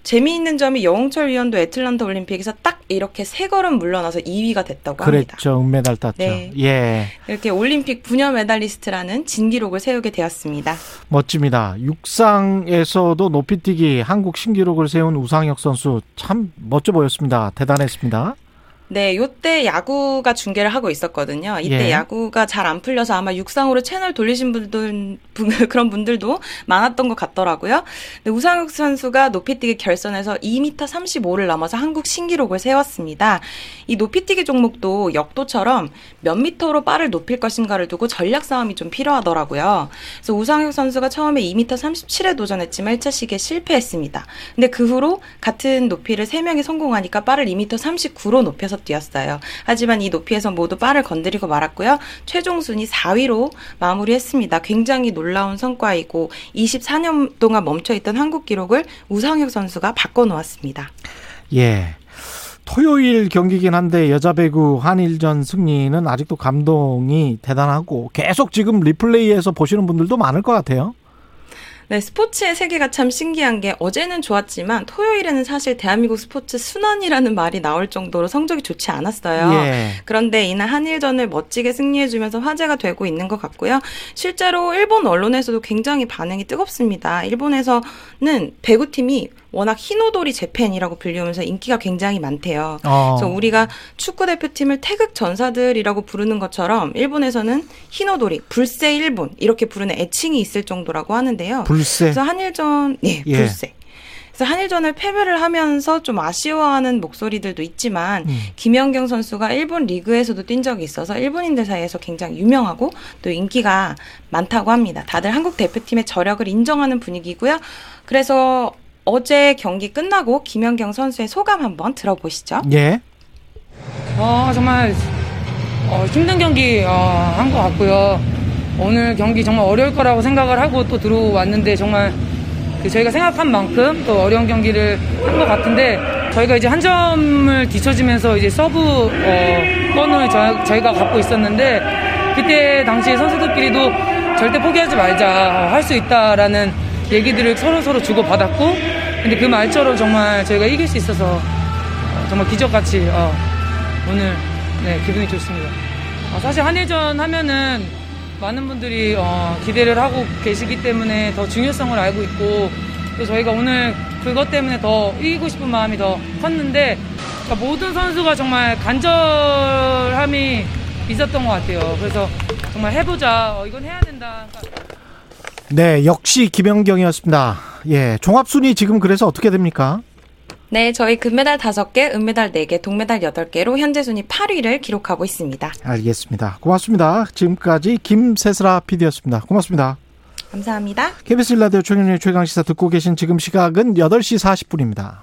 재미있는 점이 여홍철 위원도 애틀란타 올림픽에서 딱 이렇게 세 걸음 물러나서 2위가 됐다고 합니다. 그랬죠. 은메달 땄죠. 네. 예. 이렇게 올림픽 부녀 메달리스트라는 진기록을 세우게 되었습니다. 멋집니다. 육상에서도 높이뛰기 한국 신기록을 세운 우상혁 선수 참 멋져 보였습니다. 대단했습니다. 네, 요때 야구가 중계를 하고 있었거든요. 이때 예. 야구가 잘 안 풀려서 아마 육상으로 채널 돌리신 분들 분- 그런 분들도 많았던 것 같더라고요. 근데 우상혁 선수가 높이뛰기 결선에서 2m 35를 넘어서 한국 신기록을 세웠습니다. 이 높이뛰기 종목도 역도처럼 몇 미터로 빠를 높일 것인가를 두고 전략 싸움이 좀 필요하더라고요. 그래서 우상혁 선수가 처음에 2m 37에 도전했지만 1차 시기에 실패했습니다. 근데 그 후로 같은 높이를 3명이 성공하니까 빠를 2m 39로 높여서 뛰었어요. 하지만 이 높이에서 모두 빠를 건드리고 말았고요. 최종 순위 4위로 마무리했습니다. 굉장히 놀라운 성과이고 24년 동안 멈춰있던 한국 기록을 우상혁 선수가 바꿔놓았습니다. 예. 토요일 경기긴 한데 여자 배구 한일전 승리는 아직도 감동이 대단하고 계속 지금 리플레이에서 보시는 분들도 많을 것 같아요. 네, 스포츠의 세계가 참 신기한 게 어제는 좋았지만 토요일에는 사실 대한민국 스포츠 순환이라는 말이 나올 정도로 성적이 좋지 않았어요. 예. 그런데 이날 한일전을 멋지게 승리해주면서 화제가 되고 있는 것 같고요. 실제로 일본 언론에서도 굉장히 반응이 뜨겁습니다. 일본에서는 배구팀이 워낙 흰오돌이 재팬이라고 불리우면서 인기가 굉장히 많대요. 어. 그래서 우리가 축구 대표팀을 태극 전사들이라고 부르는 것처럼 일본에서는 흰오돌이 불새 일본 이렇게 부르는 애칭이 있을 정도라고 하는데요. 불새? 그래서 한일전 네 예. 불새. 그래서 한일전을 패배를 하면서 좀 아쉬워하는 목소리들도 있지만 김연경 선수가 일본 리그에서도 뛴 적이 있어서 일본인들 사이에서 굉장히 유명하고 또 인기가 많다고 합니다. 다들 한국 대표팀의 저력을 인정하는 분위기고요. 그래서 어제 경기 끝나고 김연경 선수의 소감 한번 들어보시죠. 예. 어, 정말 어, 힘든 경기 어, 한것 같고요. 오늘 경기 정말 어려울 거라고 생각을 하고 또 들어왔는데 정말 그 저희가 생각한 만큼 또 어려운 경기를 한 것 같은데 저희가 이제 한 점을 뒤처지면서 이제 서브 어, 건을 저, 저희가 갖고 있었는데 그때 당시에 선수들끼리도 절대 포기하지 말자 할 수 있다라는 얘기들을 서로 서로 주고 받았고 근데 그 말처럼 정말 저희가 이길 수 있어서 어, 정말 기적같이 어, 오늘 네, 기분이 좋습니다. 어, 사실 한일전 하면은 많은 분들이 어, 기대를 하고 계시기 때문에 더 중요성을 알고 있고 또 저희가 오늘 그것 때문에 더 이기고 싶은 마음이 더 컸는데 그러니까 모든 선수가 정말 간절함이 있었던 것 같아요. 그래서 정말 해보자. 어, 이건 해야 된다. 그러니까 네, 역시 김연경이었습니다. 예. 종합순위 지금 그래서 어떻게 됩니까? 네, 저희 금메달 5개, 은메달 4개, 동메달 8개로 현재 순위 8위를 기록하고 있습니다. 알겠습니다. 고맙습니다. 지금까지 김세슬아 PD였습니다. 고맙습니다. 감사합니다. KBS 일라디오 최경련의 최강시사 듣고 계신 지금 시각은 8시 40분입니다.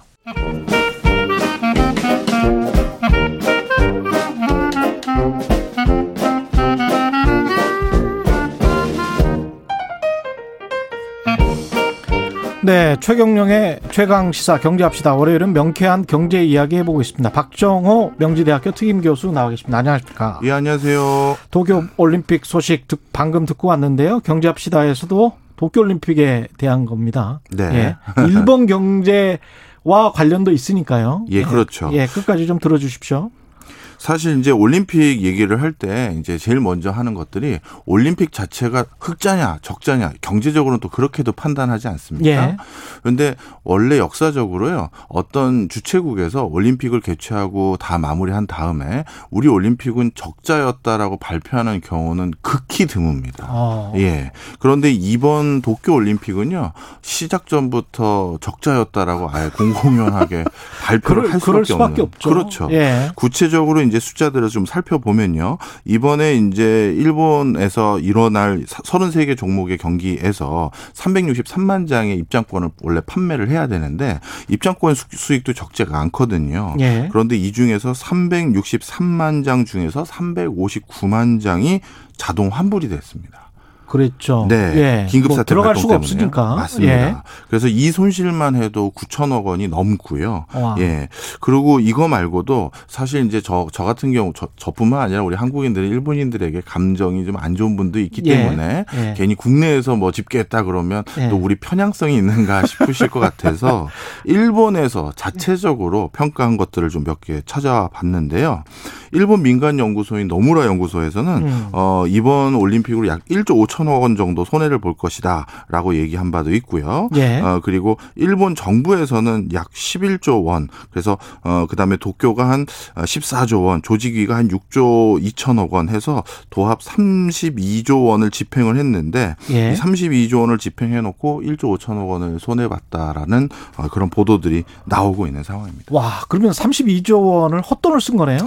네, 최경령의 최강 시사 경제합시다. 월요일은 명쾌한 경제 이야기 해보고 있습니다. 박정호 명지대학교 특임 교수 나와 계십니다. 안녕하십니까? 예, 안녕하세요. 도쿄 올림픽 소식 듣, 방금 듣고 왔는데요. 경제합시다에서도 도쿄 올림픽에 대한 겁니다. 네. 예. 일본 경제 와 관련도 있으니까요. 예, 그렇죠. 예, 끝까지 좀 들어주십시오. 사실 이제 올림픽 얘기를 할 때 이제 제일 먼저 하는 것들이 올림픽 자체가 흑자냐 적자냐 경제적으로는 또 그렇게도 판단하지 않습니까? 예. 그런데 원래 역사적으로요 어떤 주최국에서 올림픽을 개최하고 다 마무리한 다음에 우리 올림픽은 적자였다라고 발표하는 경우는 극히 드뭅니다. 어. 예. 그런데 이번 도쿄 올림픽은요 시작 전부터 적자였다라고 아예 공공연하게 발표를 그럴- 할 수밖에, 수밖에 없는. 없죠. 그렇죠. 예. 구체적으로 이제 숫자들을 좀 살펴보면요. 이번에 이제 일본에서 일어날 33개 종목의 경기에서 363만 장의 입장권을 원래 판매를 해야 되는데 입장권 수- 수익도 적지가 않거든요. 예. 그런데 이 중에서 363만 장 중에서 359만 장이 자동 환불이 됐습니다. 그랬죠. 네. 예. 긴급 뭐 사태 들어갈 발동 수가 때문에요. 없으니까. 맞습니다. 예. 그래서 이 손실만 해도 9천억 원이 넘고요. 와. 예. 그리고 이거 말고도 사실 이제 저, 저 같은 경우 저, 저뿐만 아니라 우리 한국인들이 일본인들에게 감정이 좀 안 좋은 분도 있기 예. 때문에 예. 괜히 국내에서 뭐 집계했다 그러면 예. 또 우리 편향성이 있는가 싶으실 것 같아서 일본에서 자체적으로 평가한 것들을 좀 몇 개 찾아봤는데요. 일본 민간 연구소인 노무라 연구소에서는 음. 어, 이번 올림픽으로 약 1조 5천 억 원 정도 손해를 볼 것이다라고 얘기한 바도 있고요. 예. 어, 그리고 일본 정부에서는 약 11조 원, 그래서 어, 그다음에 도쿄가 한 14조 원, 조직위가 한 6조 2천억 원 해서 도합 32조 원을 집행을 했는데 예. 이 32조 원을 집행해 놓고 1조 5천억 원을 손해 봤다라는 어, 그런 보도들이 나오고 있는 상황입니다. 와, 그러면 32조 원을 헛돈을 쓴 거네요?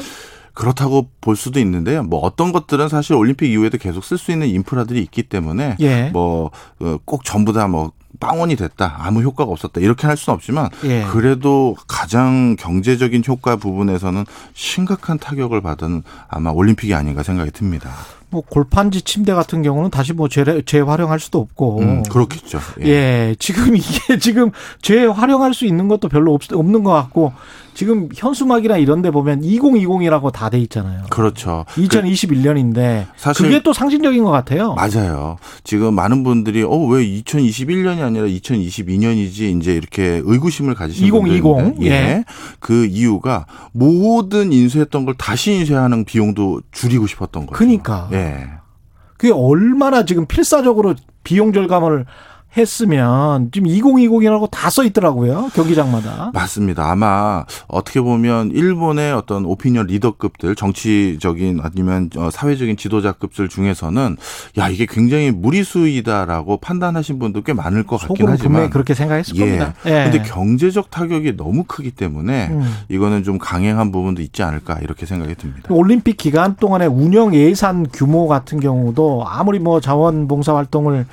그렇다고 볼 수도 있는데요. 뭐 어떤 것들은 사실 올림픽 이후에도 계속 쓸 수 있는 인프라들이 있기 때문에 예. 뭐꼭 전부 다뭐 빵원이 됐다 아무 효과가 없었다 이렇게 할 수는 없지만 예. 그래도 가장 경제적인 효과 부분에서는 심각한 타격을 받은 아마 올림픽이 아닌가 생각이 듭니다. 뭐 골판지 침대 같은 경우는 다시 뭐 재, 재활용할 수도 없고. 음, 그렇겠죠. 예. 지금 이게 지금 재활용할 수 있는 것도 별로 없, 없는 것 같고 지금 현수막이나 이런 데 보면 2020이라고 다 돼 있잖아요. 그렇죠. 2021년인데 사실- 그게 또 상징적인 것 같아요. 맞아요. 지금 많은 분들이 어 왜 2021년이 아니라 2022년이지 이제 이렇게 의구심을 가지시는 2020, 분들 있는데 예. 예. 그 이유가 모든 인수했던 걸 다시 인수하는 비용도 줄이고 싶었던 거죠. 그러니까. 예. 그게 얼마나 지금 필사적으로 비용 절감을 했으면 지금 2020이라고 다 써 있더라고요. 경기장마다. 맞습니다. 아마 어떻게 보면 일본의 어떤 오피니언 리더급들, 정치적인 아니면 어, 사회적인 지도자급들 중에서는 야 이게 굉장히 무리수이다라고 판단하신 분도 꽤 많을 것 같긴 하지만 분명히 그렇게 생각했을 겁니다. 예. 근데 경제적 타격이 너무 크기 때문에 음. 이거는 좀 강행한 부분도 있지 않을까 이렇게 생각이 듭니다. 올림픽 기간 동안의 운영 예산 규모 같은 경우도 아무리 뭐 자원봉사 활동을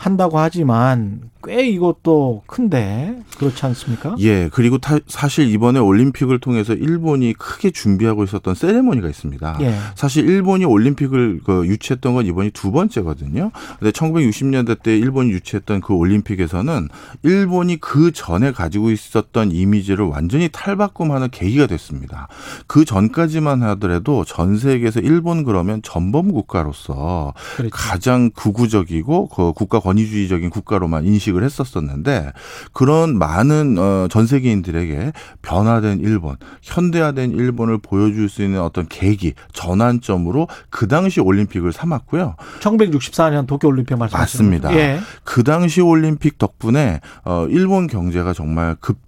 한다고 하지만 꽤 이것도 큰데 그렇지 않습니까? 예, 그리고 타- 사실 이번에 올림픽을 통해서 일본이 크게 준비하고 있었던 세레모니가 있습니다. 예. 사실 일본이 올림픽을 그 유치했던 건 이번이 두 번째거든요. 근데 1960년대 때 일본이 유치했던 그 올림픽에서는 일본이 그 전에 가지고 있었던 이미지를 완전히 탈바꿈하는 계기가 됐습니다. 그 전까지만 하더라도 전 세계에서 일본 그러면 전범 국가로서 그렇죠. 가장 극우적이고 그 국가 권위주의적인 국가로만 인식 을 했었었는데 그런 많은 어, 전 세계인들에게 변화된 일본, 현대화된 일본을 보여줄 수 있는 어떤 계기, 전환점으로 그 당시 올림픽을 삼았고요. 1964년 도쿄 올림픽 말씀하시는 맞습니다. 예. 그 당시 올림픽 덕분에 어, 일본 경제가 정말 급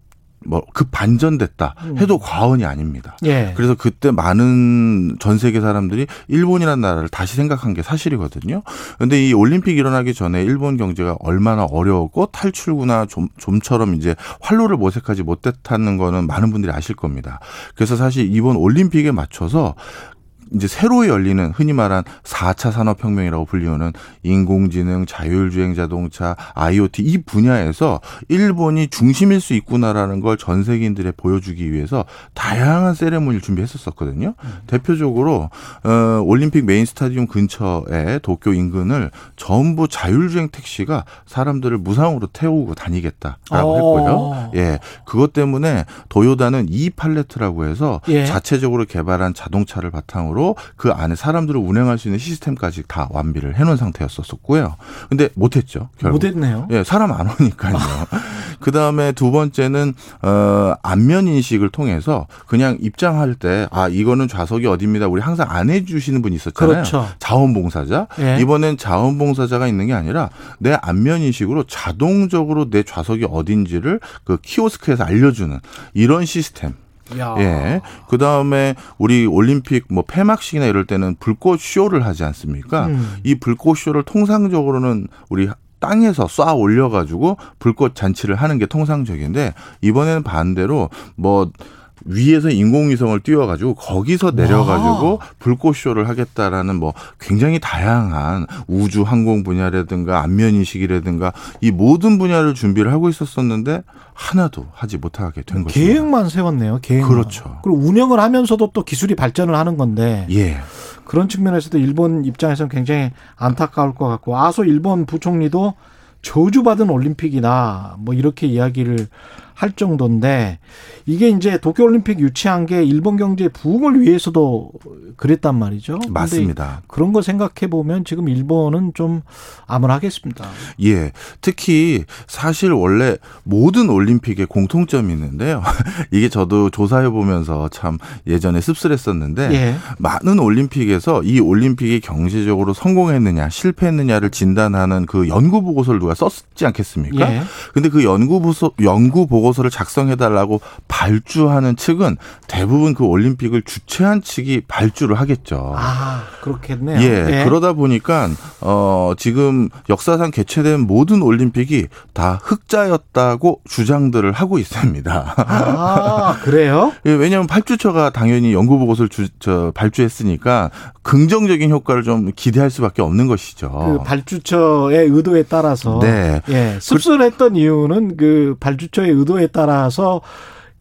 뭐, 급 반전됐다 해도 과언이 아닙니다. 예. 그래서 그때 많은 전 세계 사람들이 일본이라는 나라를 다시 생각한 게 사실이거든요. 근데 이 올림픽 일어나기 전에 일본 경제가 얼마나 어려웠고 탈출구나 좀, 좀처럼 이제 활로를 모색하지 못했다는 거는 많은 분들이 아실 겁니다. 그래서 사실 이번 올림픽에 맞춰서 이제 새로 열리는 흔히 말한 4차 산업혁명이라고 불리우는 인공지능, 자율주행 자동차, IoT 이 분야에서 일본이 중심일 수 있구나라는 걸 전 세계인들에 보여주기 위해서 다양한 세레모니를 준비했었었거든요. 대표적으로 어, 올림픽 메인 스타디움 근처에 도쿄 인근을 전부 자율주행 택시가 사람들을 무상으로 태우고 다니겠다라고 오. 했고요. 예, 그것 때문에 도요다는 이 팔레트라고 해서 예. 자체적으로 개발한 자동차를 바탕으로 정도로 그 안에 사람들을 운행할 수 있는 시스템까지 다 완비를 해놓은 상태였었고요. 근데 못했죠. 결국. 못했네요. 예, 사람 안 오니까요. 그 다음에 두 번째는 어 안면 인식을 통해서 그냥 입장할 때 아 이거는 좌석이 어디입니다. 우리 항상 안 해주시는 분이 있었잖아요. 그렇죠. 자원봉사자. 예. 이번엔 자원봉사자가 있는 게 아니라 내 안면 인식으로 자동적으로 내 좌석이 어딘지를 그 키오스크에서 알려주는 이런 시스템. 야. 예. 그 다음에 우리 올림픽 뭐 폐막식이나 이럴 때는 불꽃 쇼를 하지 않습니까? 음. 이 불꽃 쇼를 통상적으로는 우리 땅에서 쏴 올려가지고 불꽃 잔치를 하는 게 통상적인데 이번에는 반대로 뭐 위에서 인공위성을 띄워가지고 거기서 내려가지고 불꽃 쇼를 하겠다라는 뭐 굉장히 다양한 우주 항공 분야라든가 안면 인식이라든가 이 모든 분야를 준비를 하고 있었었는데 하나도 하지 못하게 된 거죠. 계획만 세웠네요. 계획. 그렇죠. 그리고 운영을 하면서도 또 기술이 발전을 하는 건데 예. 그런 측면에서도 일본 입장에서는 굉장히 안타까울 것 같고 아소 일본 부총리도 저주받은 올림픽이다 뭐 이렇게 이야기를 할 정도인데 이게 이제 도쿄 올림픽 유치한 게 일본 경제 부흥을 위해서도 그랬단 말이죠. 맞습니다. 그런 거 생각해 보면 지금 일본은 좀 암울하겠습니다. 예. 특히 사실 원래 모든 올림픽에 공통점이 있는데요. 이게 저도 조사해 보면서 참 예전에 씁쓸했었는데 예. 많은 올림픽에서 이 올림픽이 경제적으로 성공했느냐 실패했느냐를 진단하는 그 연구 보고서를 누가 썼지 않겠습니까? 예. 근데 그 연구 보고서 연구 보고 서를 작성해 달라고 발주하는 측은 대부분 그 올림픽을 주최한 측이 발주를 하겠죠. 아 그렇겠네요. 예, 그러다 보니까 어 지금 역사상 개최된 모든 올림픽이 다 흑자였다고 주장들을 하고 있습니다. 아 그래요? 예, 왜냐하면 발주처가 당연히 연구 보고서를 주, 저, 발주했으니까 긍정적인 효과를 좀 기대할 수밖에 없는 것이죠. 그 발주처의 의도에 따라서 네. 예, 씁쓸했던 이유는 그 발주처의 의도에 따라서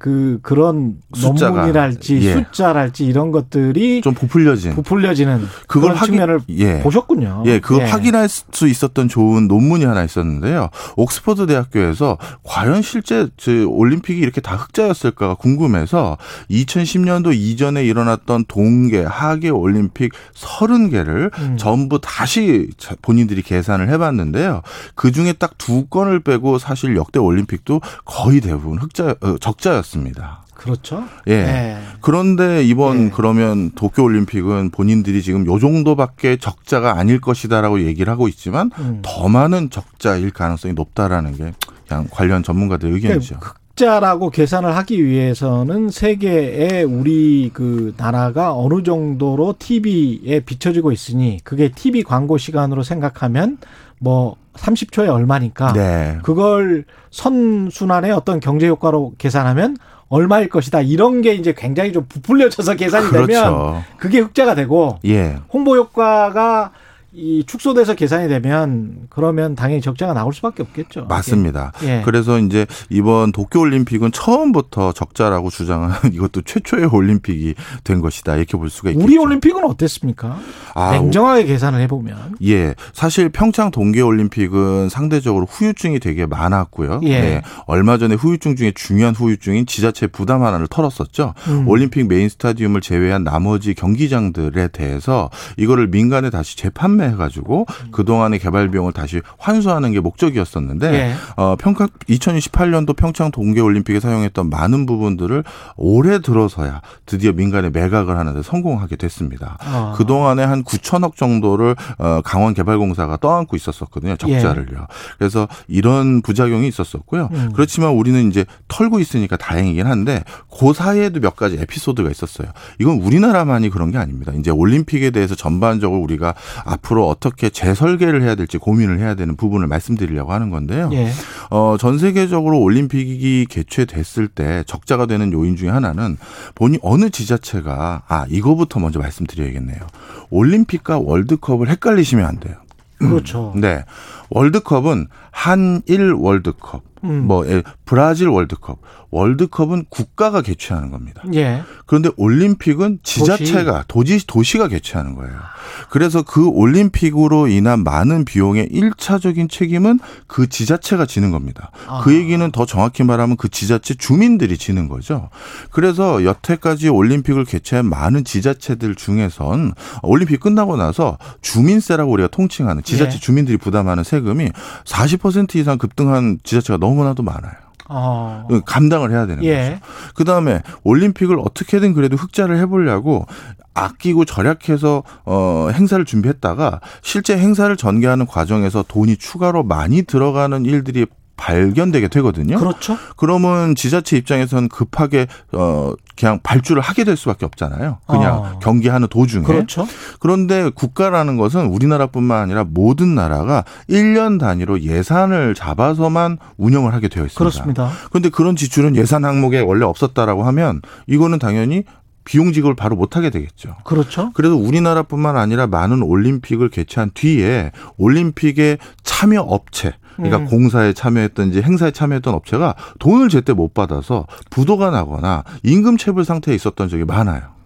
그 그런 숫자가, 논문이랄지 예. 숫자랄지 이런 것들이 좀 부풀려진 부풀려지는 그걸 확인- 측면을 예. 보셨군요. 예, 그걸 예. 확인할 수 있었던 좋은 논문이 하나 있었는데요. 옥스퍼드 대학교에서 과연 실제 저 올림픽이 이렇게 다 흑자였을까가 궁금해서 2010년도 이전에 일어났던 동계, 하계 올림픽 30개를 음. 전부 다시 자- 본인들이 계산을 해봤는데요. 그 중에 딱 두 건을 빼고 사실 역대 올림픽도 거의 대부분 흑자, 어, 적자였 습니다. 그렇죠. 예. 예. 그런데 이번 그러면 도쿄 올림픽은 본인들이 지금 요 정도밖에 적자가 아닐 것이다라고 얘기를 하고 있지만 음. 더 많은 적자일 가능성이 높다라는 게 그냥 관련 전문가들 의견이죠. 흑자라고 계산을 하기 위해서는 세계에 우리 그 나라가 어느 정도로 TV에 비춰지고 있으니 그게 TV 광고 시간으로 생각하면 뭐 30초에 얼마니까 네. 그걸 선순환의 어떤 경제 효과로 계산하면 얼마일 것이다. 이런 게 이제 굉장히 좀 부풀려져서 계산이 되면 그렇죠. 그게 흑자가 되고 예. 홍보 효과가 이 축소돼서 계산이 되면 그러면 당연히 적자가 나올 수밖에 없겠죠. 맞습니다. 예. 그래서 이제 이번 도쿄 올림픽은 처음부터 적자라고 주장하는 이것도 최초의 올림픽이 된 것이다. 이렇게 볼 수가 있겠죠. 우리 올림픽은 어땠습니까? 아, 냉정하게 계산을 해보면 예. 사실 평창 동계 올림픽은 상대적으로 후유증이 되게 많았고요. 예. 네. 얼마 전에 후유증 중에 중요한 후유증인 지자체 부담 하나를 털었었죠. 음. 올림픽 메인 스타디움을 제외한 나머지 경기장들에 대해서 이거를 민간에 다시 재판매 해가지고 그동안의 개발 비용을 다시 환수하는 게 목적이었었는데 예. 어, 평창 2018년도 평창 동계올림픽에 사용했던 많은 부분들을 올해 들어서야 드디어 민간에 매각을 하는데 성공하게 됐습니다. 아. 그동안에 한 9천억 정도를 어, 강원개발공사가 떠안고 있었었거든요. 적자를요. 그래서 이런 부작용이 있었었고요. 음. 그렇지만 우리는 이제 털고 있으니까 다행이긴 한데 그 사이에도 몇 가지 에피소드가 있었어요. 이건 우리나라만이 그런 게 아닙니다. 이제 올림픽에 대해서 전반적으로 우리가 앞으로 어떻게 재설계를 해야 될지 고민을 해야 되는 부분을 말씀드리려고 하는 건데요. 예. 어, 전 세계적으로 올림픽이 개최됐을 때 적자가 되는 요인 중에 하나는 본인 어느 지자체가 아, 이거부터 먼저 말씀드려야겠네요. 올림픽과 월드컵을 헷갈리시면 안 돼요. 그렇죠. 네. 월드컵은 한일 월드컵, 음. 뭐 예, 브라질 월드컵. 월드컵은 국가가 개최하는 겁니다. 예. 그런데 올림픽은 지자체가 도시 도시 가 개최하는 거예요. 그래서 그 올림픽으로 인한 많은 비용의 일차적인 책임은 그 지자체가 지는 겁니다. 아. 그 얘기는 더 정확히 말하면 그 지자체 주민들이 지는 거죠. 그래서 여태까지 올림픽을 개최한 많은 지자체들 중에선 올림픽 끝나고 나서 주민세라고 우리가 통칭하는 지자체 예. 주민들이 부담하는 세금 이 40% 이상 급등한 지자체가 너무나도 많아요. 어. 감당을 해야 되는 예. 거죠. 그 다음에 올림픽을 어떻게든 그래도 흑자를 해보려고 아끼고 절약해서 어 행사를 준비했다가 실제 행사를 전개하는 과정에서 돈이 추가로 많이 들어가는 일들이 발견되게 되거든요. 그렇죠. 그러면 지자체 입장에서는 급하게 어 그냥 발주를 하게 될 수밖에 없잖아요. 그냥 어. 경기하는 도중에. 그렇죠. 그런데 국가라는 것은 우리나라뿐만 아니라 모든 나라가 1년 단위로 예산을 잡아서만 운영을 하게 되어 있습니다. 그렇습니다. 그런데 그런 지출은 예산 항목에 원래 없었다라고 하면 이거는 당연히 비용 지급을 바로 못 하게 되겠죠. 그렇죠. 그래서 우리나라뿐만 아니라 많은 올림픽을 개최한 뒤에 올림픽의 참여 업체 그러니까 음. 공사에 참여했던지 행사에 참여했던 업체가 돈을 제때 못 받아서 부도가 나거나 임금 체불 상태에 있었던 적이 많아요.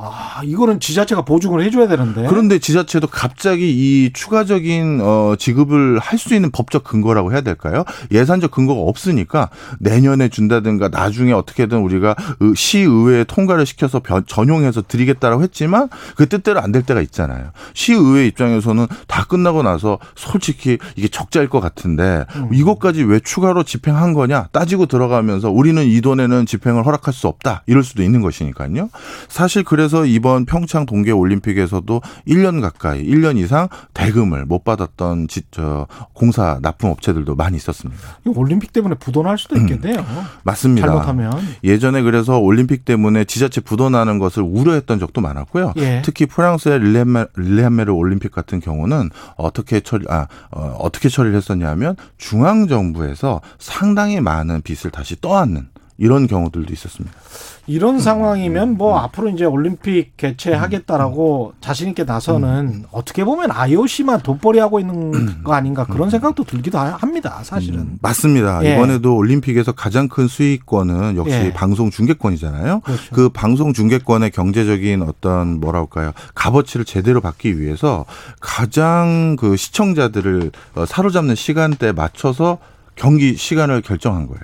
아, 이거는 지자체가 보증을 해줘야 되는데. 그런데 지자체도 갑자기 이 추가적인 어 지급을 할 수 있는 법적 근거라고 해야 될까요? 예산적 근거가 없으니까 내년에 준다든가 나중에 어떻게든 우리가 의- 시의회에 통과를 시켜서 변- 전용해서 드리겠다라고 했지만 그 뜻대로 안 될 때가 있잖아요. 시의회 입장에서는 다 끝나고 나서 솔직히 이게 적자일 것 같은데 음. 이것까지 왜 추가로 집행한 거냐 따지고 들어가면서 우리는 이 돈에는 집행을 허락할 수 없다 이럴 수도 있는 것이니까요. 사실 그래서 이번 평창 동계 올림픽에서도 1년 가까이 1년 이상 대금을 못 받았던 지, 저, 공사 납품 업체들도 많이 있었습니다. 이거 올림픽 때문에 부도날 수도 있겠네요. 맞습니다. 잘못하면. 예전에 그래서 올림픽 때문에 지자체 부도나는 것을 우려했던 적도 많았고요. 예. 특히 프랑스의 릴레메, 릴레메르 올림픽 같은 경우는 어떻게 처리 아 어, 어떻게 처리를 했었냐면 중앙 정부에서 상당히 많은 빚을 다시 떠안는 이런 경우들도 있었습니다. 이런 상황이면 음. 뭐 앞으로 이제 올림픽 개최하겠다라고 자신 있게 나서는 음. 어떻게 보면 IOC만 돈벌이 하고 있는 거 아닌가 그런 생각도 들기도 하- 합니다. 사실은. 맞습니다. 예. 이번에도 올림픽에서 가장 큰 수익권은 역시 예. 방송 중계권이잖아요. 그렇죠. 그 방송 중계권의 경제적인 어떤 뭐랄까요 값어치를 제대로 받기 위해서 가장 그 시청자들을 어, 사로잡는 시간대에 맞춰서 경기 시간을 결정한 거예요.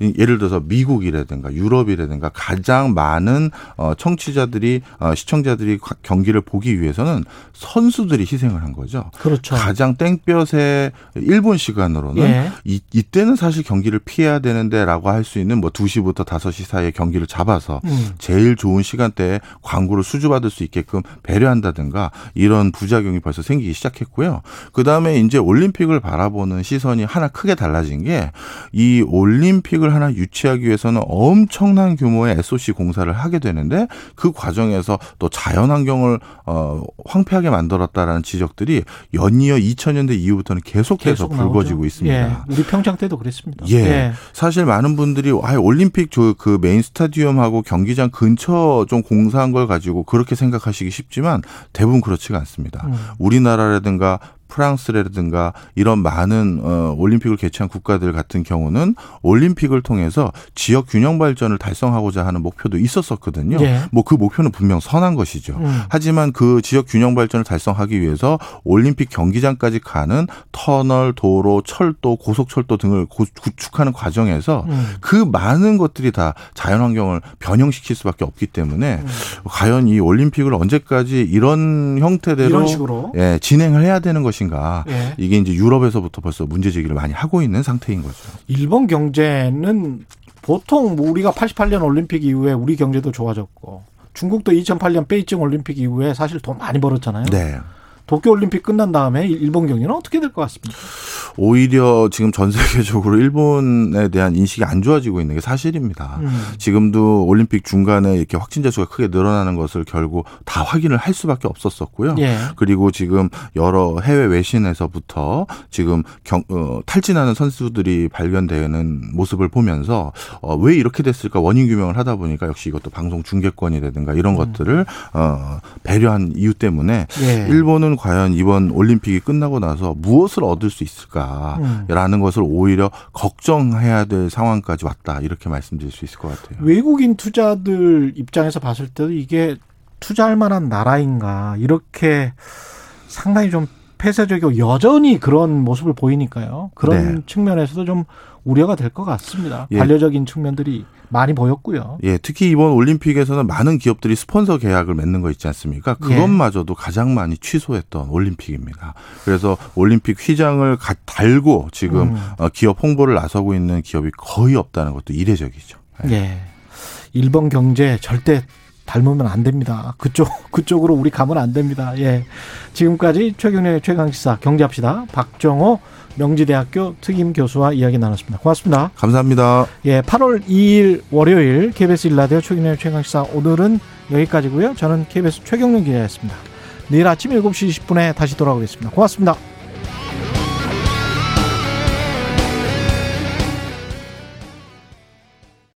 이- 예를 들어서 미국이라든가 유럽이라든가 가장 많은 어, 청취자들이 어, 시청자들이 가- 경기를 보기 위해서는 선수들이 희생을 한 거죠. 그렇죠. 가장 땡볕의 일본 시간으로는 예. 이, 이때는 사실 경기를 피해야 되는데라고 할 수 있는 뭐 2시부터 5시 사이에 경기를 잡아서 음. 제일 좋은 시간대에 광고를 수주받을 수 있게끔 배려한다든가 이런 부작용이 벌써 생기기 시작했고요. 그다음에 이제 올림픽을 바라보는 시선이 하나 크게 달라진 게 이 올림픽을 하나 유치하기 위해서는 엄청난 규모의 SOC 공사를 하게 되는데 그 과정에서 또 자연 환경을 어 황폐하게 만들었다라는 지적들이 연이어 2000년대 이후부터는 계속해서 계속 불거지고 나오죠. 있습니다. 예. 우리 평창 때도 그랬습니다. 예. 사실 많은 분들이 아 올림픽 저 그 메인 스타디움하고 경기장 근처 좀 공사한 걸 가지고 그렇게 생각하시기 쉽지만 대부분 그렇지가 않습니다. 음. 우리나라라든가 프랑스라든가 이런 많은 어 올림픽을 개최한 국가들 같은 경우는 올림픽을 통해서 지역 균형 발전을 달성하고자 하는 목표도 있었었거든요. 예. 뭐그 목표는 분명 선한 것이죠. 음. 하지만 그 지역 균형 발전을 달성하기 위해서 올림픽 경기장까지 가는 터널, 도로, 철도, 고속철도 등을 고- 구축하는 과정에서 음. 그 많은 것들이 다 자연 환경을 변형시킬 수밖에 없기 때문에 음. 과연 이 올림픽을 언제까지 이런 형태대로 이런 식으로? 예, 진행을 해야 되는 것 인가? 예. 이게 이제 유럽에서부터 벌써 문제 제기를 많이 하고 있는 상태인 거죠. 일본 경제는 보통 뭐 우리가 88년 올림픽 이후에 우리 경제도 좋아졌고 중국도 2008년 베이징 올림픽 이후에 사실 돈 많이 벌었잖아요. 네. 도쿄 올림픽 끝난 다음에 일본 경기는 어떻게 될 것 같습니까? 오히려 지금 전 세계적으로 일본에 대한 인식이 안 좋아지고 있는 게 사실입니다. 음. 지금도 올림픽 중간에 이렇게 확진자 수가 크게 늘어나는 것을 결국 다 확인을 할 수밖에 없었었고요. 예. 그리고 지금 여러 해외 외신에서부터 지금 경, 어, 탈진하는 선수들이 발견되는 모습을 보면서 어, 왜 이렇게 됐을까 원인 규명을 하다 보니까 역시 이것도 방송 중계권이라든가 이런 것들을 어, 배려한 이유 때문에 예. 일본은 한국은 과연 이번 올림픽이 끝나고 나서 무엇을 얻을 수 있을까라는 음. 것을 오히려 걱정해야 될 상황까지 왔다 이렇게 말씀드릴 수 있을 것 같아요. 외국인 투자들 입장에서 봤을 때도 이게 투자할 만한 나라인가 이렇게 상당히 좀 폐쇄적이고 여전히 그런 모습을 보이니까요. 그런 네. 측면에서도 좀 우려가 될 것 같습니다. 예. 반려적인 측면들이 많이 보였고요. 예, 특히 이번 올림픽에서는 많은 기업들이 스폰서 계약을 맺는 거 있지 않습니까? 예. 그것마저도 가장 많이 취소했던 올림픽입니다. 그래서 올림픽 휘장을 가- 달고 지금 음. 어, 기업 홍보를 나서고 있는 기업이 거의 없다는 것도 이례적이죠. 예. 일본 경제 절대 닮으면 안 됩니다. 그쪽 그쪽으로 우리 가면 안 됩니다. 예. 지금까지 최경련의 최강 시사 경제합시다. 박정호 명지대학교 특임 교수와 이야기 나눴습니다. 고맙습니다. 감사합니다. 예, 8월 2일 월요일 KBS 일라디오 최경련의 최강시사 오늘은 여기까지고요. 저는 KBS 최경련 기자였습니다. 내일 아침 7시 20분에 다시 돌아오겠습니다. 고맙습니다.